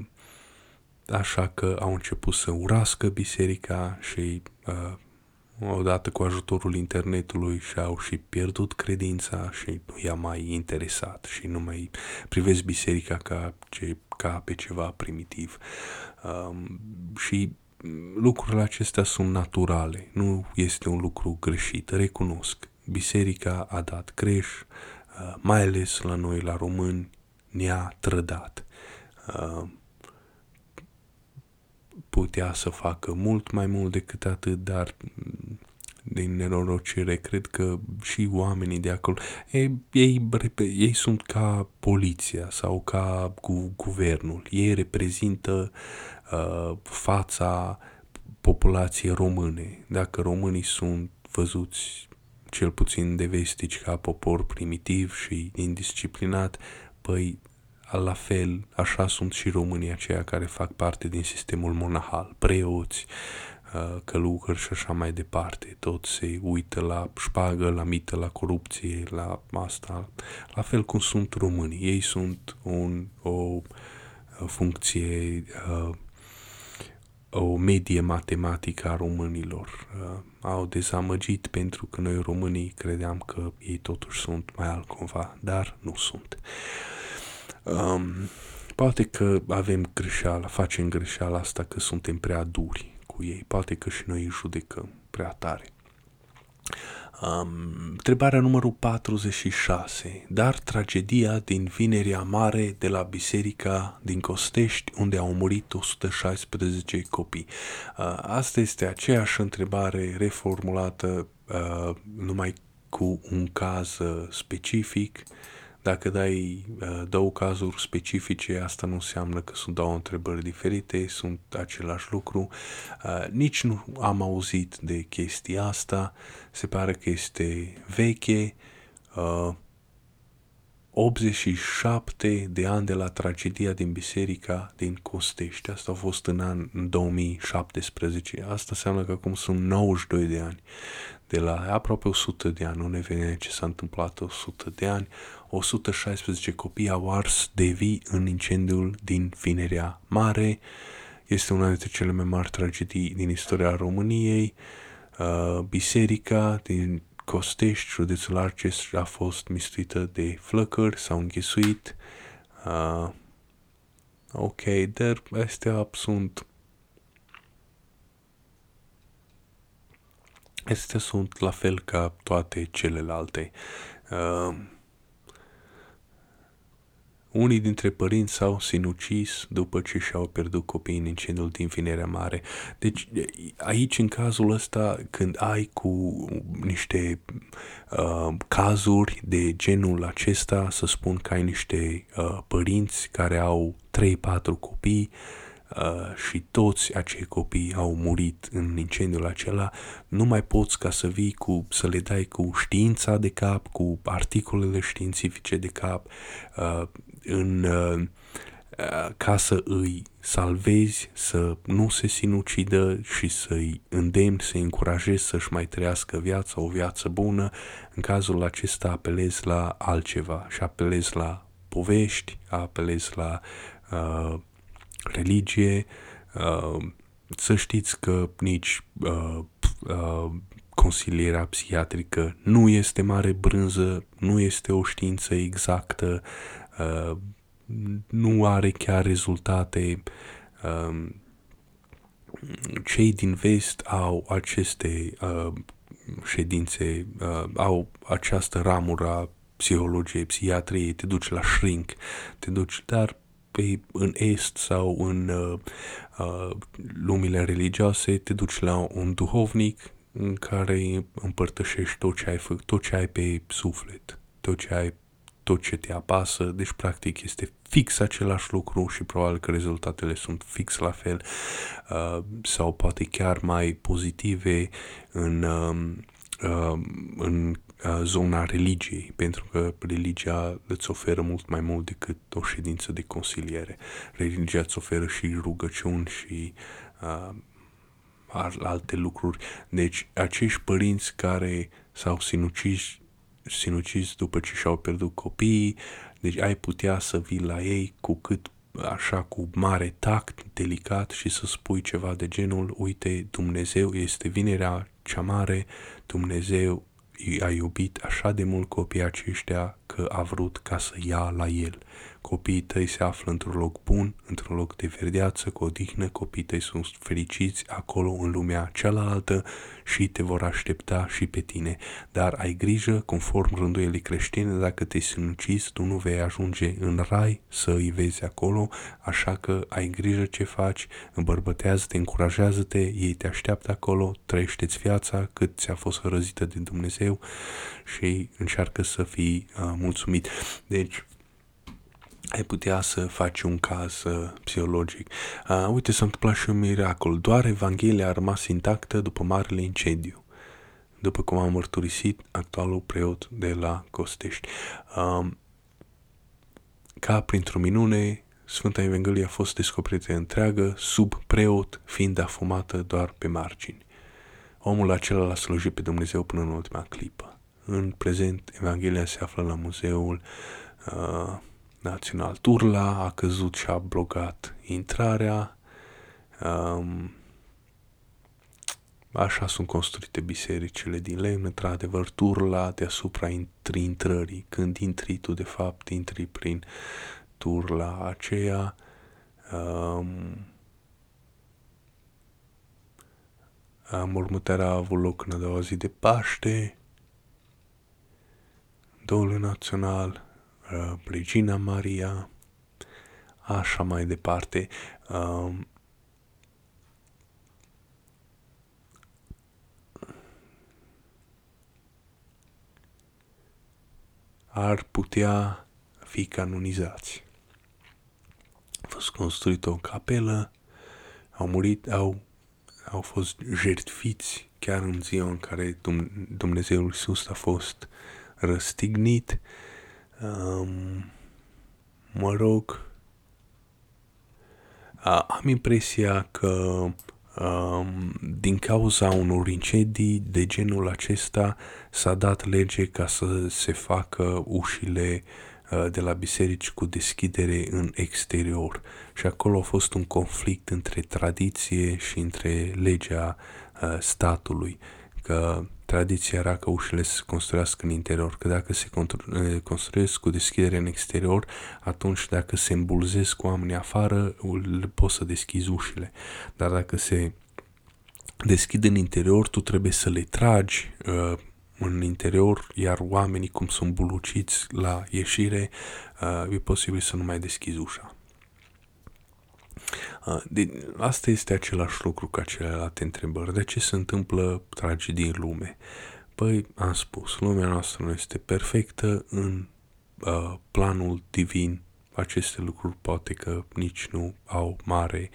așa că au început să urască biserica și uh, odată cu ajutorul internetului și-au și pierdut credința și nu i-a mai interesat și nu mai privesc biserica ca, ce, ca pe ceva primitiv. Um, și lucrurile acestea sunt naturale, nu este un lucru greșit, recunosc biserica a dat greș, uh, mai ales la noi, la români, ne-a trădat. Uh, putea să facă mult mai mult decât atât, dar din nenorocire, cred că și oamenii de acolo, ei, ei, ei sunt ca poliția sau ca gu, guvernul. Ei reprezintă uh, fața populației române. Dacă românii sunt văzuți cel puțin de vestici ca popor primitiv și indisciplinat, păi la fel, așa sunt și românii aceia care fac parte din sistemul monahal, preoți, uh, călugări și așa mai departe. Toți se uită la șpagă, la mită, la corupție, la asta. La fel cum sunt românii. Ei sunt un, o funcție uh, o medie matematică a românilor. Uh, au dezamăgit pentru că noi românii credeam că ei totuși sunt mai altcumva, dar nu sunt. Um, poate că avem greșeala, facem greșeala asta că suntem prea duri cu ei, poate că și noi îi judecăm prea tare. Um, întrebarea numărul 46. Dar tragedia din Vinerea Mare de la Biserica din Costești, unde au murit 116 copii. Uh, asta este aceeași întrebare reformulată uh, numai cu un caz uh, specific dacă dai uh, două cazuri specifice, asta nu înseamnă că sunt două întrebări diferite, sunt același lucru. Uh, nici nu am auzit de chestia asta, se pare că este veche. 87 de ani de la tragedia din biserica din Costești. Asta a fost în an 2017. Asta înseamnă că acum sunt 92 de ani. De la aproape 100 de ani, nu ne vine ce s-a întâmplat 100 de ani, 116 copii au ars de vii în incendiul din Vinerea Mare. Este una dintre cele mai mari tragedii din istoria României. Uh, biserica din Costești, județul Arces, a fost mistuită de flăcări, s-au înghesuit. Uh, ok, dar astea sunt Astea sunt la fel ca toate celelalte. Uh, unii dintre părinți s-au sinucis după ce și-au pierdut copiii în incendiul din Vinerea Mare. Deci aici, în cazul ăsta, când ai cu niște uh, cazuri de genul acesta, să spun că ai niște uh, părinți care au 3-4 copii, Uh, și toți acei copii au murit în incendiul acela, nu mai poți ca să vii cu, să le dai cu știința de cap, cu articolele științifice de cap, uh, în, uh, ca să îi salvezi, să nu se sinucidă și să-i îndemni, să-i încurajezi să-și mai trăiască viața, o viață bună, în cazul acesta apelezi la altceva și apelezi la povești, apelezi la uh, religie, uh, să știți că nici uh, uh, consilierea psihiatrică nu este mare brânză, nu este o știință exactă, uh, nu are chiar rezultate. Uh, cei din vest au aceste uh, ședințe, uh, au această ramură a psihologiei, psihiatriei, te duci la shrink, te duci, dar pe, în est sau în uh, uh, lumile religioase te duci la un duhovnic în care împărtășești tot ce ai făcut, tot ce ai pe suflet, tot ce ai tot ce te apasă, deci practic este fix același lucru și probabil că rezultatele sunt fix la fel uh, sau poate chiar mai pozitive în, uh, uh, în zona religiei, pentru că religia îți oferă mult mai mult decât o ședință de consiliere. Religia îți oferă și rugăciuni și uh, alte lucruri. Deci, acești părinți care s-au sinucis, sinucis după ce și-au pierdut copiii, deci ai putea să vii la ei cu cât așa cu mare tact, delicat și să spui ceva de genul, uite, Dumnezeu este vinerea cea mare, Dumnezeu a iubit așa de mult copiii aceștia că a vrut ca să ia la el. Copiii tăi se află într-un loc bun, într-un loc de verdeață, cu odihnă, copiii tăi sunt fericiți acolo în lumea cealaltă și te vor aștepta și pe tine. Dar ai grijă, conform rânduielii creștine, dacă te sinucizi, tu nu vei ajunge în rai să îi vezi acolo, așa că ai grijă ce faci, îmbărbătează-te, încurajează-te, ei te așteaptă acolo, trăiește-ți viața cât ți-a fost răzită de Dumnezeu și încearcă să fii uh, mulțumit. Deci, ai putea să faci un caz uh, psihologic. Uh, uite, s-a întâmplat și un miracol. Doar Evanghelia a rămas intactă după marele incendiu, după cum a mărturisit actualul preot de la Costești. Uh, ca printr-o minune, Sfânta Evanghelie a fost descoperită întreagă, sub preot, fiind afumată doar pe margini. Omul acela l-a slujit pe Dumnezeu până în ultima clipă. În prezent, Evanghelia se află la muzeul uh, Național Turla, a căzut și a blocat intrarea. Um, așa sunt construite bisericile din lemn, într-adevăr, turla deasupra intrării. Când intri tu, de fapt, intri prin turla aceea. Um, mormântarea a avut loc în a doua zi de Paște, Domnul Național, uh, Regina Maria, așa mai departe. Um, ar putea fi canonizați. A fost construită o capelă, au murit, au, au fost jertfiți chiar în ziua în care Dumnezeul Iisus a fost răstignit. Um, mă rog, am impresia că um, din cauza unor incendii de genul acesta s-a dat lege ca să se facă ușile uh, de la biserici cu deschidere în exterior. Și acolo a fost un conflict între tradiție și între legea uh, statului că tradiția era că ușile se construiască în interior, că dacă se construiesc cu deschidere în exterior, atunci dacă se îmbulzesc cu oamenii afară, poți să deschizi ușile. Dar dacă se deschid în interior, tu trebuie să le tragi uh, în interior, iar oamenii cum sunt buluciți la ieșire, uh, e posibil să nu mai deschizi ușa. De, asta este același lucru ca celelalte întrebări. De ce se întâmplă tragedii în lume? Păi, am spus, lumea noastră nu este perfectă în uh, planul divin. Aceste lucruri poate că nici nu au mare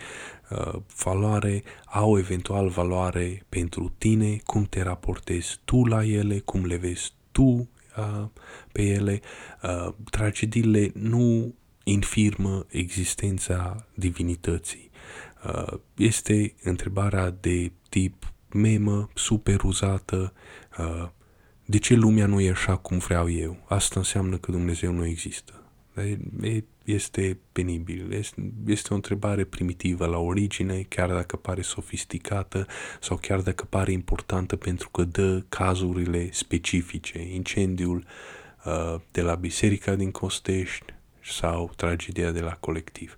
uh, valoare, au eventual valoare pentru tine, cum te raportezi tu la ele, cum le vezi tu uh, pe ele. Uh, tragediile nu infirmă existența divinității. Uh, este întrebarea de tip memă, super uzată, uh, de ce lumea nu e așa cum vreau eu? Asta înseamnă că Dumnezeu nu există. Este penibil, este, este o întrebare primitivă la origine, chiar dacă pare sofisticată sau chiar dacă pare importantă pentru că dă cazurile specifice. Incendiul uh, de la biserica din Costești, sau tragedia de la colectiv.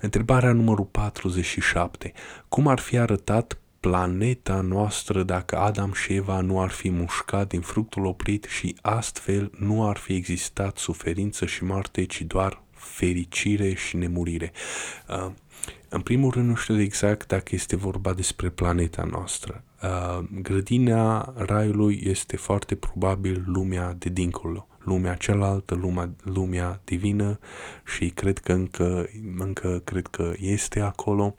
Întrebarea numărul 47. Cum ar fi arătat planeta noastră dacă Adam și Eva nu ar fi mușcat din fructul oprit și astfel nu ar fi existat suferință și moarte, ci doar fericire și nemurire. Uh, în primul rând nu știu exact dacă este vorba despre planeta noastră. Uh, grădina raiului este foarte probabil lumea de dincolo lumea cealaltă, lumea, lumea divină și cred că încă, încă cred că este acolo.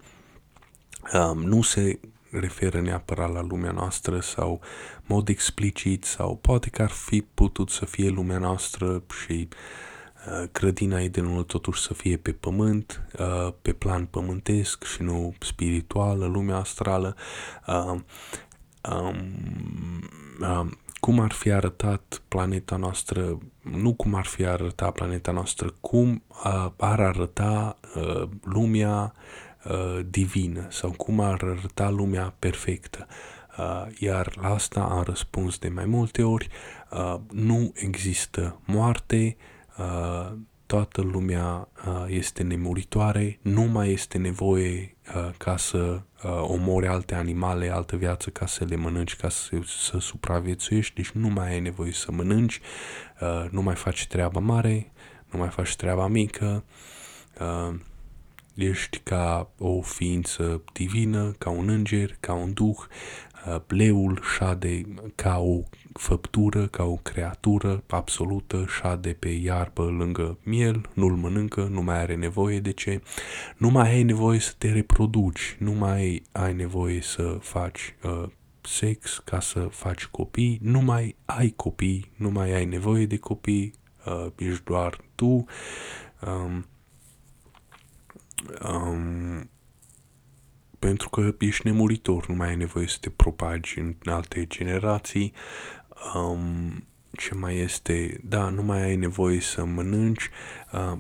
Um, nu se referă neapărat la lumea noastră sau mod explicit sau poate că ar fi putut să fie lumea noastră și uh, grădina Edenului totuși să fie pe pământ, uh, pe plan pământesc și nu spirituală, lumea astrală. Uh, um, um, cum ar fi arătat planeta noastră, nu cum ar fi arătat planeta noastră, cum uh, ar arăta uh, lumea uh, divină sau cum ar arăta lumea perfectă. Uh, iar la asta am răspuns de mai multe ori, uh, nu există moarte, uh, toată lumea uh, este nemuritoare, nu mai este nevoie uh, ca să uh, omori alte animale, altă viață, ca să le mănânci, ca să, să supraviețuiești, deci nu mai ai nevoie să mănânci, nu mai faci treaba mare, nu mai faci treaba mică, ești ca o ființă divină, ca un înger, ca un duh, leul șade ca o făptură, ca o creatură absolută, șade pe iarbă lângă miel, nu-l mănâncă, nu mai are nevoie de ce, nu mai ai nevoie să te reproduci, nu mai ai nevoie să faci uh, sex ca să faci copii, nu mai ai copii, nu mai ai nevoie de copii, uh, ești doar tu. Um, um, pentru că ești nemuritor, nu mai ai nevoie să te propagi în alte generații. Um, ce mai este? Da, nu mai ai nevoie să mănânci, uh,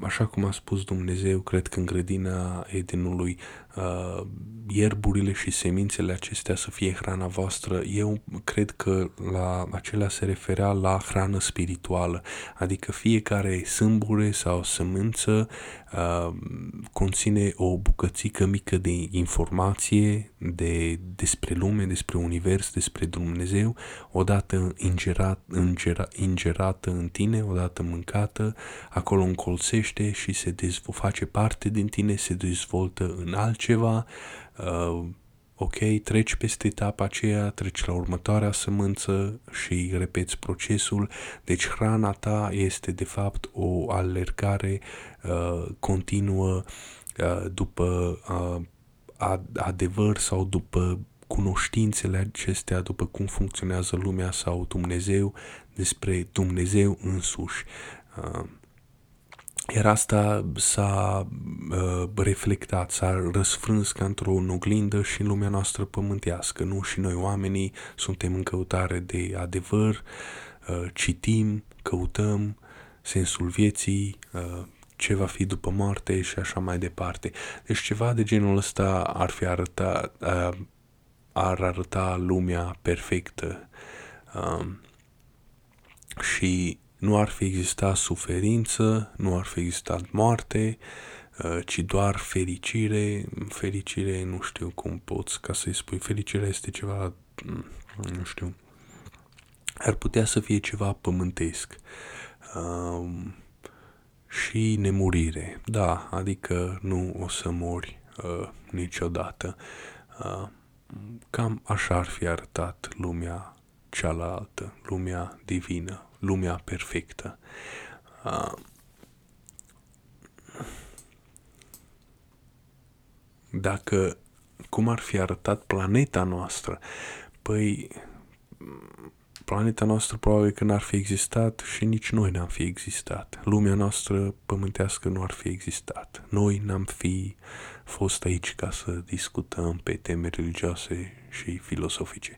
așa cum a spus Dumnezeu, cred că în grădina Edenului uh, ierburile și semințele acestea să fie hrana voastră, eu cred că la acelea se referea la hrană spirituală, adică fiecare sâmbure sau sămânță uh, conține o bucățică mică de informație de, despre lume, despre univers, despre Dumnezeu, odată ingerat, ingera, ingerată în tine, odată mâncată, acolo încolțește și se dezvo- face parte din tine, se dezvoltă în altceva, uh, ok, treci peste etapa aceea, treci la următoarea sămânță și repeți procesul. Deci hrana ta este de fapt o alergare uh, continuă uh, după uh, adevăr sau după cunoștințele acestea, după cum funcționează lumea sau Dumnezeu, despre Dumnezeu însuși. Uh, iar asta s-a uh, reflectat, s-a răsfrâns ca într-o oglindă și în lumea noastră pământească. Nu și noi oamenii suntem în căutare de adevăr, uh, citim, căutăm sensul vieții, uh, ce va fi după moarte și așa mai departe. Deci ceva de genul ăsta ar fi arătat, uh, ar arăta lumea perfectă. Uh, și nu ar fi existat suferință, nu ar fi existat moarte, uh, ci doar fericire. Fericire, nu știu cum poți ca să-i spui. Fericirea este ceva, mm, nu știu, ar putea să fie ceva pământesc. Um, și nemurire. Da, adică nu o să mori uh, niciodată. Uh, cam așa ar fi arătat lumea cealaltă, lumea divină, lumea perfectă. Uh, dacă cum ar fi arătat planeta noastră, păi planeta noastră probabil că n-ar fi existat și nici noi n-am fi existat. Lumea noastră pământească nu ar fi existat. Noi n-am fi fost aici ca să discutăm pe teme religioase și filosofice.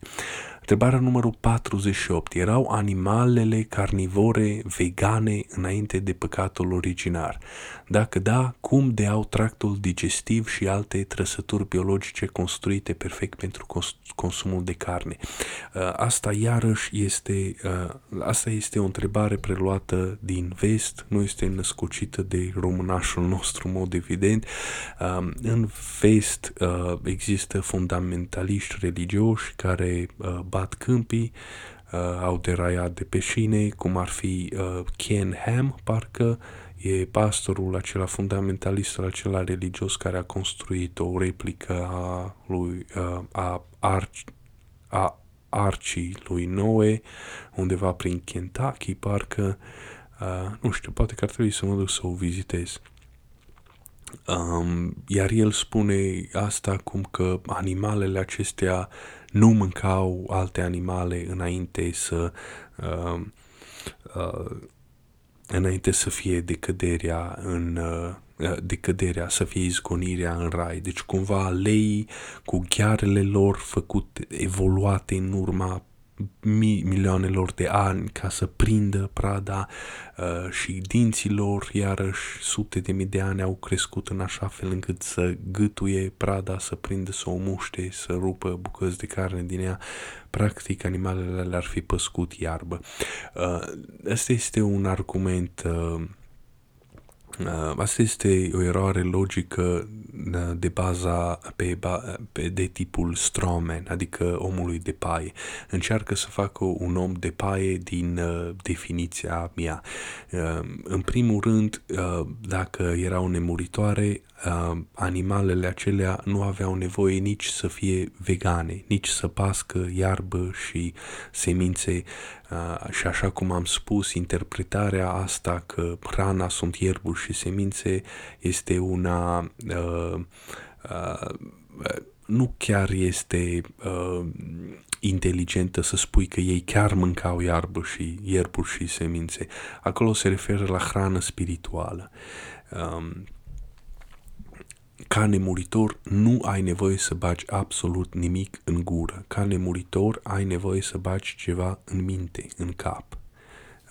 Întrebarea numărul 48. Erau animalele carnivore vegane înainte de păcatul originar? Dacă da, cum de au tractul digestiv și alte trăsături biologice construite perfect pentru consumul de carne? Uh, asta iarăși este, uh, asta este o întrebare preluată din vest, nu este născocită de românașul nostru, în mod evident. Um, în vest uh, există fundamentaliști religioși care bat câmpii, uh, au deraiat de pe șine, cum ar fi uh, Ken Ham, parcă e pastorul acela fundamentalist, acela religios care a construit o replică a lui uh, a, Arch, a arcii lui Noe, undeva prin Kentucky, parcă, uh, nu știu, poate că ar trebui să mă duc să o vizitez. Um, iar el spune asta cum că animalele acestea nu mâncau alte animale înainte să uh, uh, înainte să fie decăderea în uh, decăderea, să fie izgonirea în rai. Deci cumva leii cu ghearele lor făcute, evoluate în urma mi- milioanelor de ani ca să prindă prada uh, și dinții lor, iarăși sute de mii de ani au crescut în așa fel încât să gâtuie prada, să prindă, să o muște, să rupă bucăți de carne din ea. Practic, animalele le-ar fi păscut iarbă. Uh, asta este un argument uh, Uh, asta este o eroare logică uh, de baza pe, pe, de tipul strawman, adică omului de paie. Încearcă să facă un om de paie din uh, definiția mea. Uh, în primul rând, uh, dacă erau nemuritoare, uh, animalele acelea nu aveau nevoie nici să fie vegane, nici să pască iarbă și semințe uh, și așa cum am spus, interpretarea asta că hrana sunt ierburi și semințe este una uh, uh, nu chiar este uh, inteligentă să spui că ei chiar mâncau iarbă și ierburi și semințe. Acolo se referă la hrană spirituală. Um, ca nemuritor nu ai nevoie să bagi absolut nimic în gură. Ca nemuritor ai nevoie să bagi ceva în minte, în cap.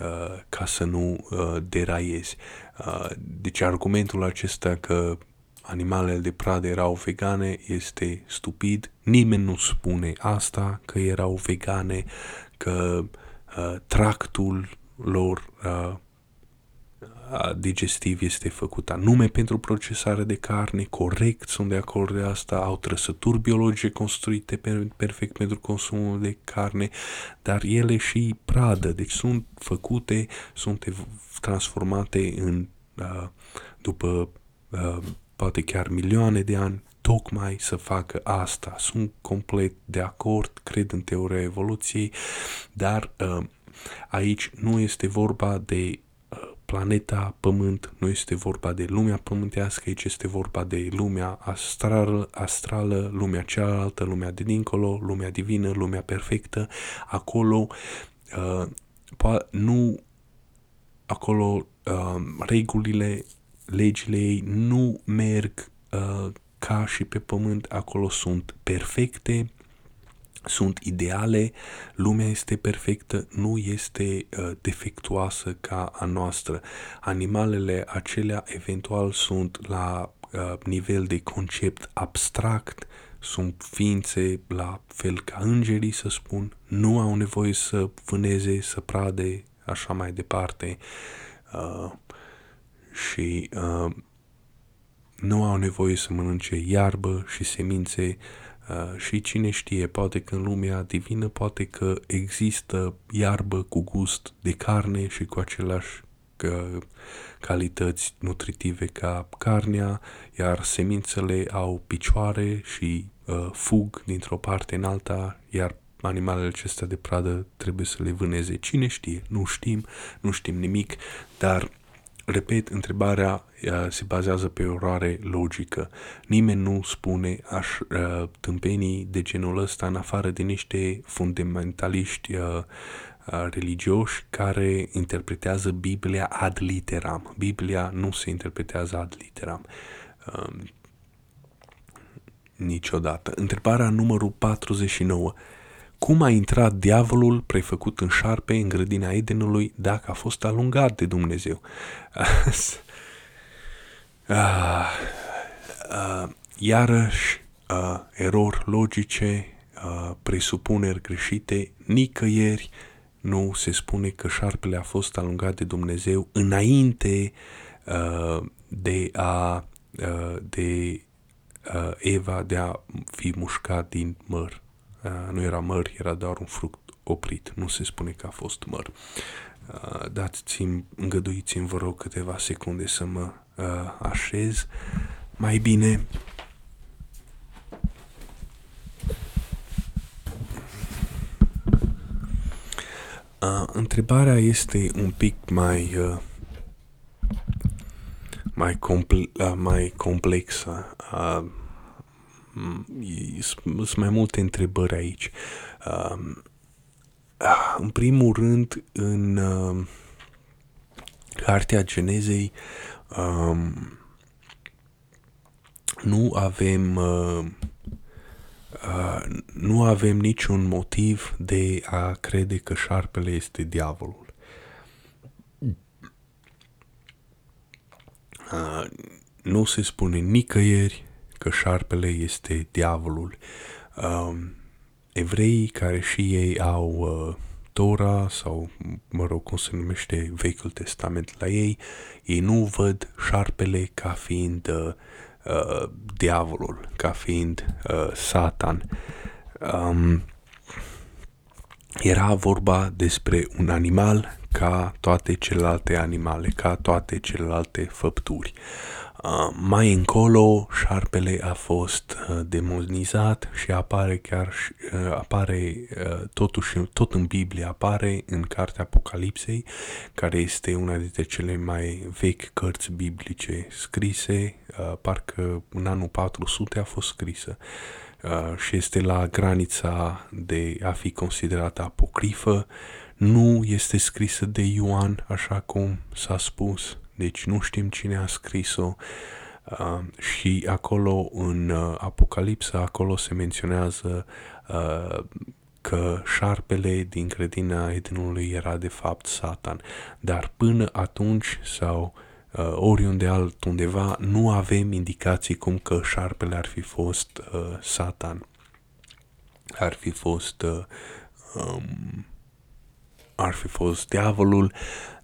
uh, ca să nu uh, deraiezi. Uh, deci argumentul acesta că animalele de pradă erau vegane este stupid. Nimeni nu spune asta, că erau vegane, că uh, tractul lor uh, digestiv este făcut anume pentru procesare de carne, corect, sunt de acord de asta, au trăsături biologice construite perfect pentru consumul de carne, dar ele și pradă, deci sunt făcute, sunt transformate în, după poate chiar milioane de ani, tocmai să facă asta. Sunt complet de acord, cred în teoria evoluției, dar aici nu este vorba de planeta Pământ, nu este vorba de lumea pământească, aici este vorba de lumea astrală, astrală, lumea cealaltă, lumea de dincolo, lumea divină, lumea perfectă. Acolo uh, nu acolo uh, regulile, legile ei nu merg uh, ca și pe pământ, acolo sunt perfecte, sunt ideale, lumea este perfectă, nu este uh, defectuoasă ca a noastră. Animalele acelea eventual sunt la uh, nivel de concept abstract, sunt ființe la fel ca îngerii, să spun, nu au nevoie să vâneze, să prade, așa mai departe. Uh, și uh, nu au nevoie să mănânce iarbă și semințe, Uh, și cine știe, poate că în lumea divină, poate că există iarbă cu gust de carne și cu același uh, calități nutritive ca carnea, iar semințele au picioare și uh, fug dintr-o parte în alta, iar animalele acestea de pradă trebuie să le vâneze. Cine știe? Nu știm, nu știm nimic, dar Repet, întrebarea uh, se bazează pe o eroare logică. Nimeni nu spune aș, uh, tâmpenii de genul ăsta în afară de niște fundamentaliști uh, uh, religioși care interpretează Biblia ad literam. Biblia nu se interpretează ad literam. Uh, niciodată. Întrebarea numărul 49. Cum a intrat diavolul prefăcut în șarpe în grădina Edenului dacă a fost alungat de Dumnezeu? Ah, ah, iarăși, uh, erori logice, uh, presupuneri greșite, nicăieri nu se spune că șarpele a fost alungat de Dumnezeu înainte uh, de a de Eva de a fi mușcat din măr. Uh, nu era măr, era doar un fruct oprit, nu se spune că a fost măr. Uh, dați-mi, îngăduiți-mi, vă rog, câteva secunde să mă uh, așez mai bine. Uh, întrebarea este un pic mai uh, mai, comple- uh, mai complexă. Uh, sunt mai multe întrebări aici. Um, ah, în primul rând, în uh, Cartea Genezei um, nu avem uh, uh, nu avem niciun motiv de a crede că șarpele este diavolul. Uh, nu se spune nicăieri că șarpele este diavolul. Uh, evreii care și ei au uh, Tora sau, mă rog, cum se numește Vechiul Testament la ei, ei nu văd șarpele ca fiind uh, uh, diavolul, ca fiind uh, Satan. Um, era vorba despre un animal ca toate celelalte animale, ca toate celelalte făpturi. Uh, mai încolo, șarpele a fost uh, demonizat și apare chiar uh, apare uh, totuși tot în Biblie apare în cartea Apocalipsei, care este una dintre cele mai vechi cărți biblice scrise, uh, parcă în anul 400 a fost scrisă. Uh, și este la granița de a fi considerată apocrifă, nu este scrisă de Ioan, așa cum s-a spus, deci nu știm cine a scris-o uh, și acolo în uh, Apocalipsa, acolo se menționează uh, că șarpele din grădina Edenului era de fapt Satan. Dar până atunci sau uh, oriunde altundeva nu avem indicații cum că șarpele ar fi fost uh, Satan. Ar fi fost uh, um, ar fi fost diavolul,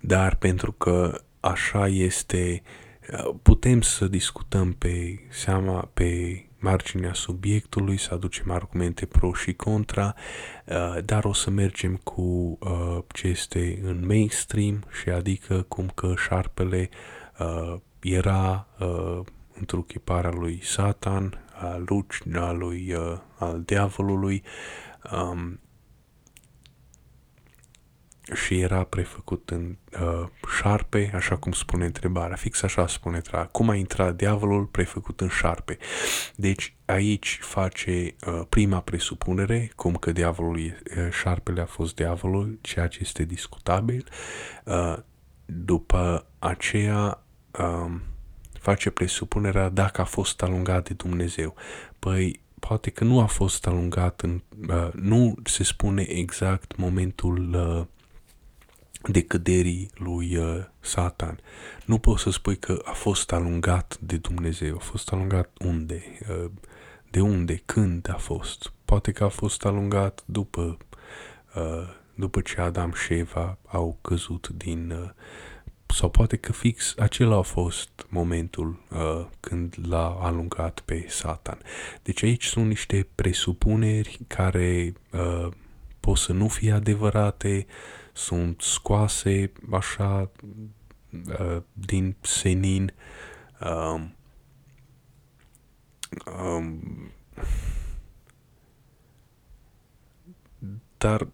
dar pentru că așa este, uh, putem să discutăm pe seama, pe marginea subiectului, să aducem argumente pro și contra, uh, dar o să mergem cu uh, ce este în mainstream și adică cum că șarpele era întruchiparea lui Satan, a lui, a lui al diavolului, um, și era prefăcut în uh, șarpe, așa cum spune întrebarea, fix așa spune întrebarea, cum a intrat diavolul prefăcut în șarpe. Deci aici face uh, prima presupunere, cum că diavolul, uh, șarpele a fost diavolul, ceea ce este discutabil. Uh, după aceea uh, face presupunerea dacă a fost alungat de Dumnezeu. Păi poate că nu a fost alungat în, uh, nu se spune exact momentul uh, decăderii lui uh, Satan. Nu poți să spui că a fost alungat de Dumnezeu. A fost alungat unde? Uh, de unde? Când a fost? Poate că a fost alungat după, uh, după ce Adam și Eva au căzut din... Uh, sau poate că fix acela a fost momentul uh, când l-a alungat pe Satan. Deci aici sunt niște presupuneri care uh, pot să nu fie adevărate, sunt scoase așa uh, din senin. Um, um, dar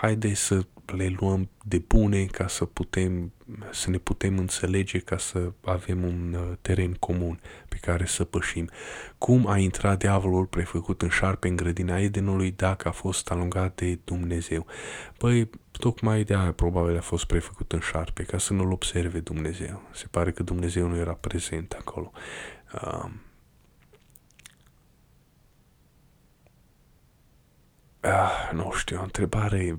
haide să le luăm de bune ca să putem să ne putem înțelege ca să avem un uh, teren comun pe care să pășim. Cum a intrat diavolul prefăcut în șarpe în grădina Edenului dacă a fost alungat de Dumnezeu? Păi, tocmai de aia probabil a fost prefăcut în șarpe, ca să nu-l observe Dumnezeu. Se pare că Dumnezeu nu era prezent acolo. Uh, uh, nu știu, o întrebare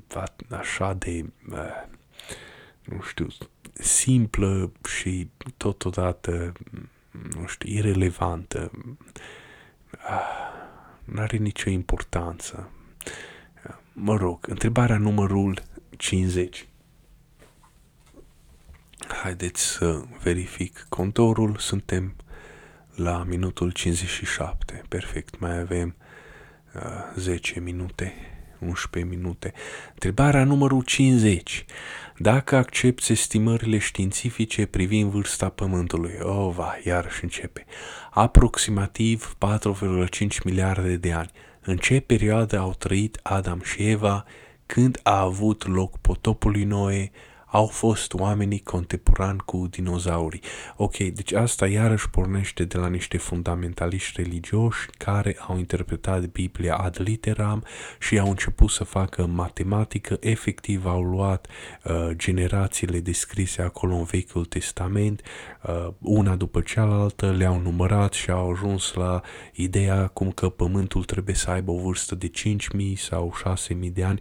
așa de, uh, nu știu, simplă și totodată, nu știu, irelevantă. Uh, nu are nicio importanță. Mă rog, întrebarea numărul 50. Haideți să verific contorul. Suntem la minutul 57. Perfect. Mai avem uh, 10 minute, 11 minute. Întrebarea numărul 50. Dacă accepti estimările științifice privind vârsta Pământului, oh, va, iarăși începe, aproximativ 4,5 miliarde de ani, în ce perioadă au trăit Adam și Eva, când a avut loc potopul lui Noe, au fost oamenii contemporani cu dinozaurii. Ok, deci asta iarăși pornește de la niște fundamentaliști religioși care au interpretat Biblia ad literam și au început să facă matematică, efectiv au luat uh, generațiile descrise acolo în Vechiul Testament, uh, una după cealaltă, le-au numărat și au ajuns la ideea cum că Pământul trebuie să aibă o vârstă de 5.000 sau 6.000 de ani.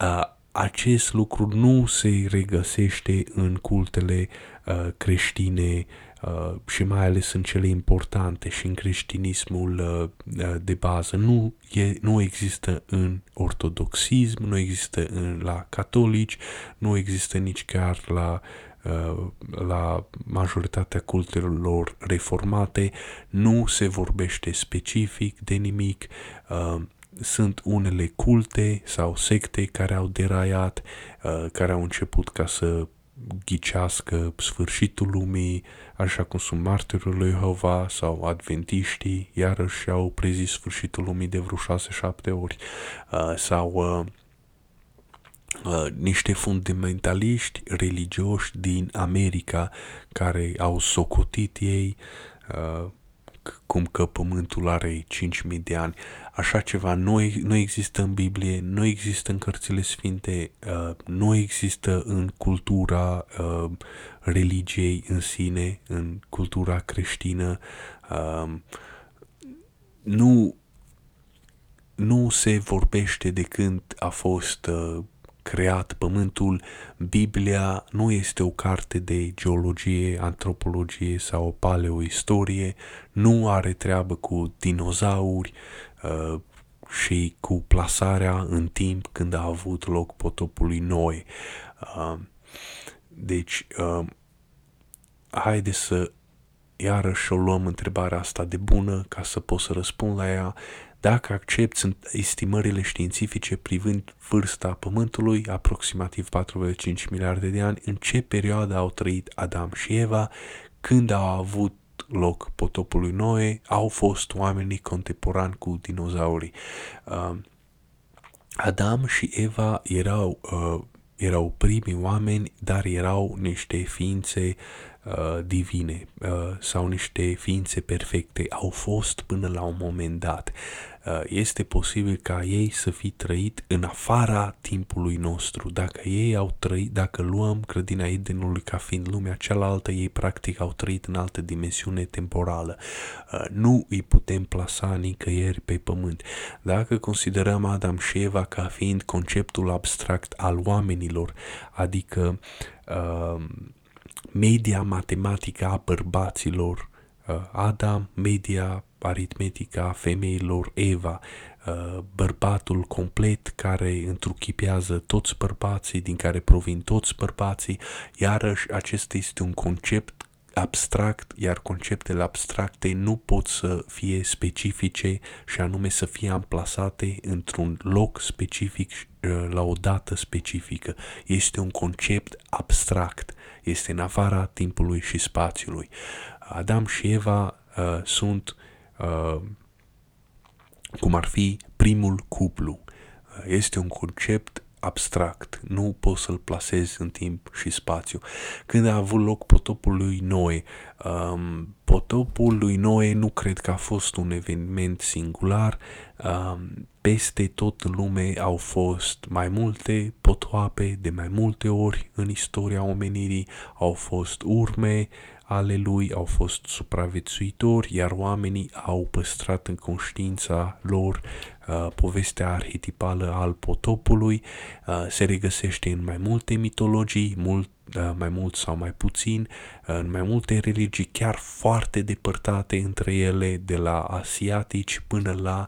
Uh, acest lucru nu se regăsește în cultele uh, creștine uh, și mai ales în cele importante și în creștinismul uh, uh, de bază. Nu, e, nu există în ortodoxism, nu există în, la catolici, nu există nici chiar la uh, la majoritatea cultelor reformate nu se vorbește specific de nimic, uh, sunt unele culte sau secte care au deraiat, uh, care au început ca să ghicească sfârșitul lumii, așa cum sunt martirul lui Jehova sau adventiștii, iarăși au prezis sfârșitul lumii de vreo 6-7 ori, uh, sau uh, uh, niște fundamentaliști religioși din America care au socotit ei uh, cum că pământul are 5.000 de ani. Așa ceva nu, nu există în Biblie, nu există în cărțile sfinte, uh, nu există în cultura uh, religiei în sine, în cultura creștină. Uh, nu, nu nu se vorbește de când a fost uh, creat pământul. Biblia nu este o carte de geologie, antropologie sau paleoistorie, nu are treabă cu dinozauri uh, și cu plasarea în timp când a avut loc potopului noi. Uh, deci, uh, haide să iarăși o luăm întrebarea asta de bună ca să pot să răspund la ea. Dacă accepti estimările științifice privind vârsta Pământului, aproximativ 4,5 miliarde de ani, în ce perioadă au trăit Adam și Eva, când au avut loc potopului Noe, au fost oamenii contemporani cu dinozaurii. Uh, Adam și Eva erau, uh, erau primii oameni, dar erau niște ființe uh, divine uh, sau niște ființe perfecte. Au fost până la un moment dat. Uh, este posibil ca ei să fi trăit în afara timpului nostru. Dacă ei au trăit, dacă luăm grădina Edenului ca fiind lumea cealaltă, ei practic au trăit în altă dimensiune temporală. Uh, nu îi putem plasa nicăieri pe pământ. Dacă considerăm Adam și Eva ca fiind conceptul abstract al oamenilor, adică uh, media matematică a bărbaților, Adam, media aritmetica femeilor Eva, uh, bărbatul complet care întruchipează toți bărbații, din care provin toți bărbații, iarăși acesta este un concept abstract, iar conceptele abstracte nu pot să fie specifice și anume să fie amplasate într-un loc specific uh, la o dată specifică. Este un concept abstract, este în afara timpului și spațiului. Adam și Eva uh, sunt Uh, cum ar fi primul cuplu. Uh, este un concept abstract, nu poți să-l plasezi în timp și spațiu. Când a avut loc potopul lui Noe, um, potopul lui Noe nu cred că a fost un eveniment singular, um, peste tot în lume au fost mai multe potoape de mai multe ori în istoria omenirii, au fost urme, ale lui au fost supraviețuitori, iar oamenii au păstrat în conștiința lor uh, povestea arhetipală al potopului. Uh, se regăsește în mai multe mitologii, mult, uh, mai mult sau mai puțin, uh, în mai multe religii chiar foarte depărtate între ele, de la asiatici până la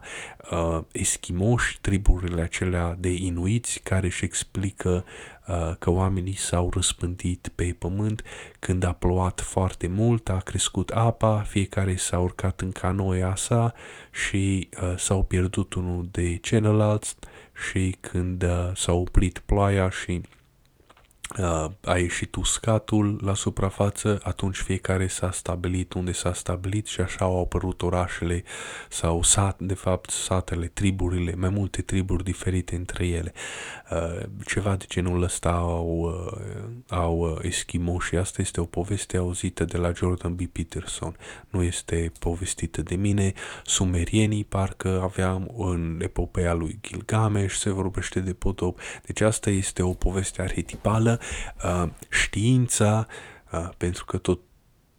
uh, eschimoși, triburile acelea de inuiți care își explică Uh, că oamenii s-au răspândit pe pământ. Când a plouat foarte mult, a crescut apa, fiecare s-a urcat în canoia sa și uh, s-au pierdut unul de celălalt și când uh, s-a oprit ploaia și uh, a ieșit uscatul la suprafață, atunci fiecare s-a stabilit unde s-a stabilit și așa au apărut orașele sau sat, de fapt satele, triburile, mai multe triburi diferite între ele. Uh, ceva de genul ăsta au, uh, au uh, eschimo și asta este o poveste auzită de la Jordan B. Peterson. Nu este povestită de mine. Sumerienii parcă aveam în epopeea lui Gilgamesh se vorbește de potop. Deci asta este o poveste arhetipală uh, știința, uh, pentru că tot,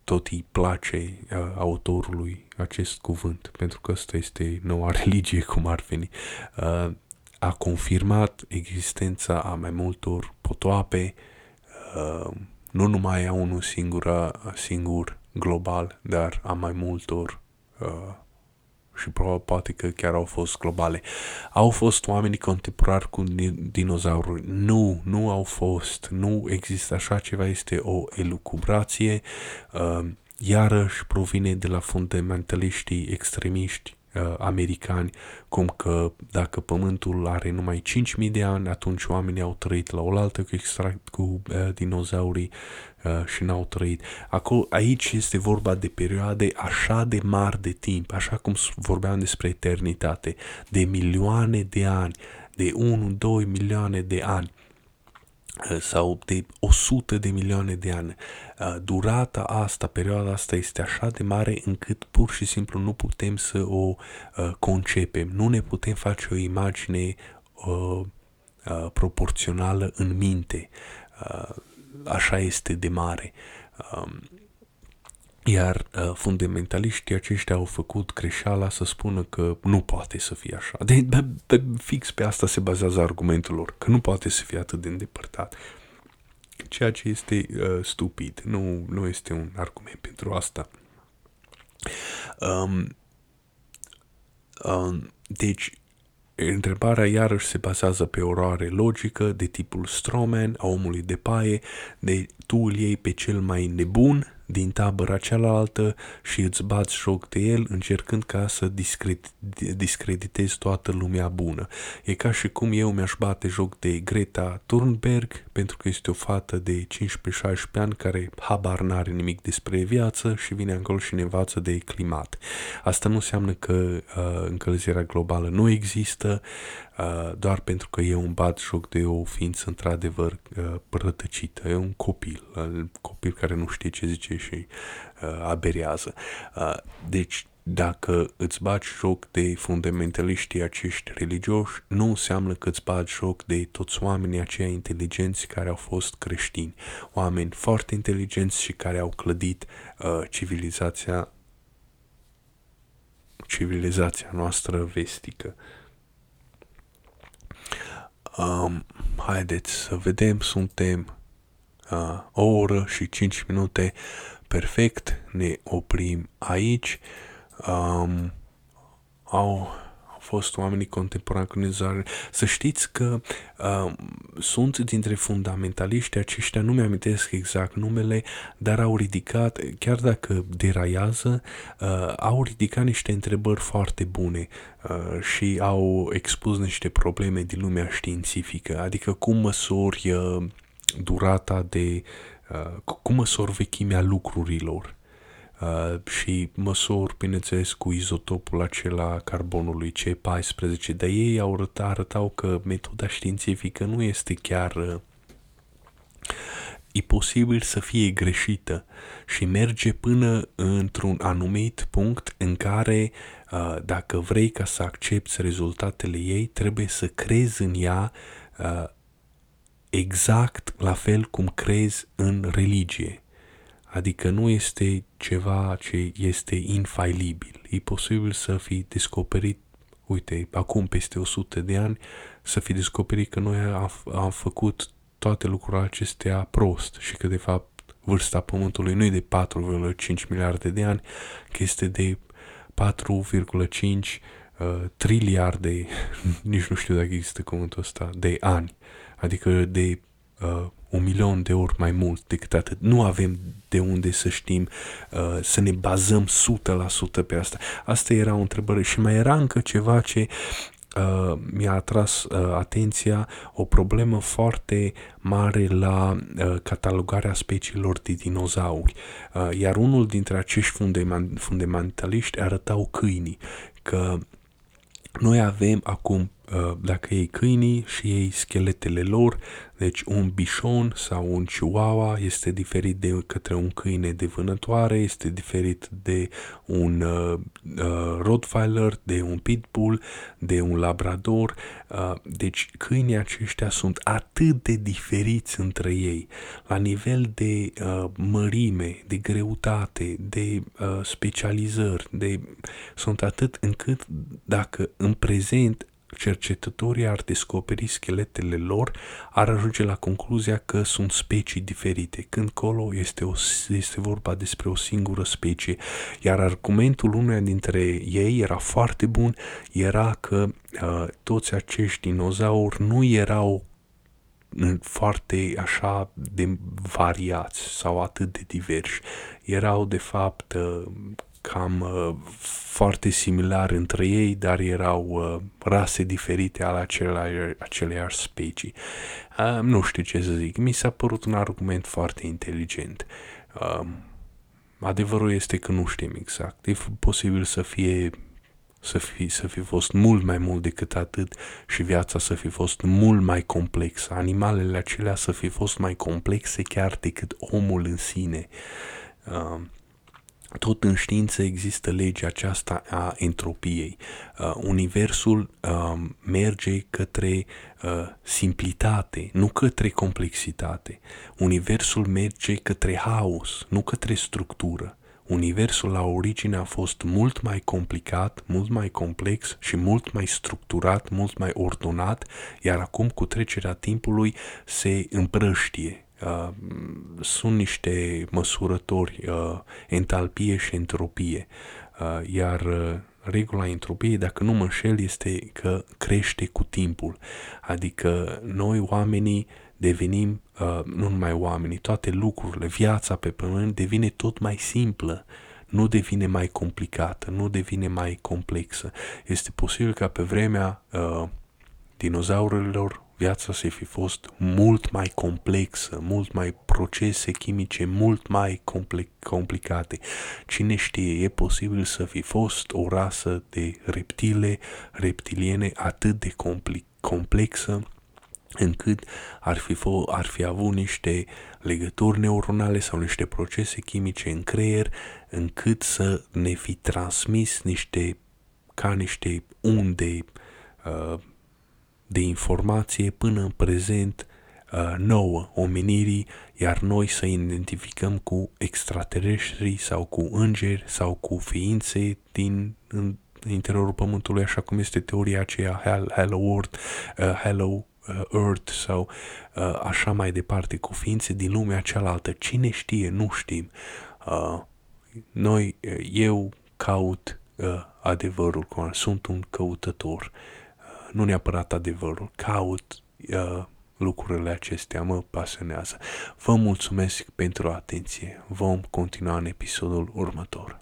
tot îi place uh, autorului acest cuvânt, pentru că ăsta este noua religie, cum ar veni, uh, a confirmat existența a mai multor potoape, uh, nu numai a unul singur, singur global, dar a mai multor uh, și probabil poate că chiar au fost globale. Au fost oamenii contemporari cu dinozauri? Nu, nu au fost. Nu există așa ceva, este o elucubrație. Uh, iarăși provine de la fundamentaliștii extremiști uh, americani, cum că dacă pământul are numai 5.000 de ani, atunci oamenii au trăit la oaltă cu, extract, cu uh, dinozaurii uh, și n-au trăit. Acolo, aici este vorba de perioade așa de mari de timp, așa cum vorbeam despre eternitate, de milioane de ani, de 1-2 milioane de ani uh, sau de 100 de milioane de ani. Uh, durata asta, perioada asta este așa de mare încât pur și simplu nu putem să o uh, concepem, nu ne putem face o imagine proporțională în minte. Așa este de mare. Um, Iar uh, fundamentaliștii aceștia au făcut greșeala să spună că nu poate să fie așa. De, de, de, fix pe asta se bazează argumentul lor, că nu poate să fie atât de îndepărtat. Ceea ce este uh, stupid, nu, nu este un argument pentru asta. Um, um, deci, Întrebarea iarăși se bazează pe o eroare logică de tipul Stroman a omului de paie, de tu îl iei pe cel mai nebun din tabăra cealaltă și îți bați joc de el încercând ca să discreditezi toată lumea bună. E ca și cum eu mi-aș bate joc de Greta Thunberg pentru că este o fată de 15-16 ani care habar n-are nimic despre viață și vine acolo și ne învață de climat. Asta nu înseamnă că uh, încălzirea globală nu există, uh, doar pentru că eu îmi bat joc de o ființă într-adevăr uh, prătăcită. E un copil, uh, copil care nu știe ce zice și uh, aberează. Uh, deci, dacă îți bagi joc de fundamentaliștii acești religioși, nu înseamnă că îți bagi joc de toți oamenii aceia inteligenți care au fost creștini. Oameni foarte inteligenți și care au clădit uh, civilizația civilizația noastră vestică. Um, haideți să vedem, suntem uh, o oră și 5 minute perfect, ne oprim aici. Um, au fost oamenii contemporani cu Nizar. Să știți că uh, sunt dintre fundamentaliști aceștia, nu mi-amintesc exact numele, dar au ridicat, chiar dacă deraiază, uh, au ridicat niște întrebări foarte bune uh, și au expus niște probleme din lumea științifică, adică cum măsori uh, durata de, uh, cum măsori vechimea lucrurilor Uh, și măsor, bineînțeles, cu izotopul acela carbonului C14, dar ei au arătat, arătau că metoda științifică nu este chiar uh, e posibil să fie greșită și merge până într-un anumit punct în care uh, dacă vrei ca să accepti rezultatele ei, trebuie să crezi în ea uh, exact la fel cum crezi în religie. Adică nu este ceva ce este infailibil. E posibil să fi descoperit, uite, acum peste 100 de ani, să fi descoperit că noi am, am făcut toate lucrurile acestea prost și că de fapt vârsta Pământului nu e de 4,5 miliarde de ani, că este de 4,5 uh, triliarde, nici nu știu dacă există cuvântul ăsta, de ani. Adică de uh, un milion de ori mai mult decât atât. Nu avem de unde să știm, uh, să ne bazăm 100% pe asta. Asta era o întrebare și mai era încă ceva ce uh, mi-a atras uh, atenția, o problemă foarte mare la uh, catalogarea speciilor de dinozauri. Uh, iar unul dintre acești fundamentaliști arătau câinii, că noi avem acum, uh, dacă ei câinii și ei scheletele lor, deci un bișon sau un chihuahua este diferit de către un câine de vânătoare, este diferit de un uh, uh, Rottweiler, de un Pitbull, de un Labrador. Uh, deci câinii aceștia sunt atât de diferiți între ei, la nivel de uh, mărime, de greutate, de uh, specializări, de, sunt atât încât dacă în prezent cercetătorii ar descoperi scheletele lor, ar ajunge la concluzia că sunt specii diferite, când colo este, o, este vorba despre o singură specie. Iar argumentul unuia dintre ei era foarte bun, era că uh, toți acești dinozauri nu erau foarte așa de variați sau atât de diversi. Erau de fapt uh, cam uh, foarte similar între ei, dar erau uh, rase diferite ale acelei, aceleiași specii. Uh, nu știu ce să zic, mi s-a părut un argument foarte inteligent. Uh, adevărul este că nu știm exact. E posibil să fie să fi, să fi fost mult mai mult decât atât și viața să fi fost mult mai complexă, animalele acelea să fi fost mai complexe chiar decât omul în sine. Uh, tot în știință există legea aceasta a entropiei. Uh, universul uh, merge către uh, simplitate, nu către complexitate. Universul merge către haos, nu către structură. Universul la origine a fost mult mai complicat, mult mai complex și mult mai structurat, mult mai ordonat, iar acum cu trecerea timpului se împrăștie. Uh, sunt niște măsurători, uh, entalpie și entropie, uh, iar uh, regula entropiei, dacă nu mă înșel, este că crește cu timpul. Adică noi oamenii devenim, uh, nu numai oamenii, toate lucrurile, viața pe pământ devine tot mai simplă, nu devine mai complicată, nu devine mai complexă. Este posibil ca pe vremea uh, dinozaurilor viața să fi fost mult mai complexă, mult mai procese chimice mult mai complicate. Cine știe, e posibil să fi fost o rasă de reptile, reptiliene atât de complexă încât ar fi, f- ar fi avut niște legături neuronale sau niște procese chimice în creier încât să ne fi transmis niște ca niște unde uh, de informație până în prezent uh, nouă omenirii, iar noi să identificăm cu extraterestri sau cu îngeri sau cu ființe din în interiorul Pământului, așa cum este teoria aceea Hello Earth, uh, Hello uh, Earth sau uh, așa mai departe, cu ființe din lumea cealaltă. Cine știe, nu știm. Uh, noi, uh, eu caut uh, adevărul, sunt un căutător. Uh, nu neapărat adevărul, caut uh, lucrurile acestea, mă pasionează. Vă mulțumesc pentru atenție. Vom continua în episodul următor.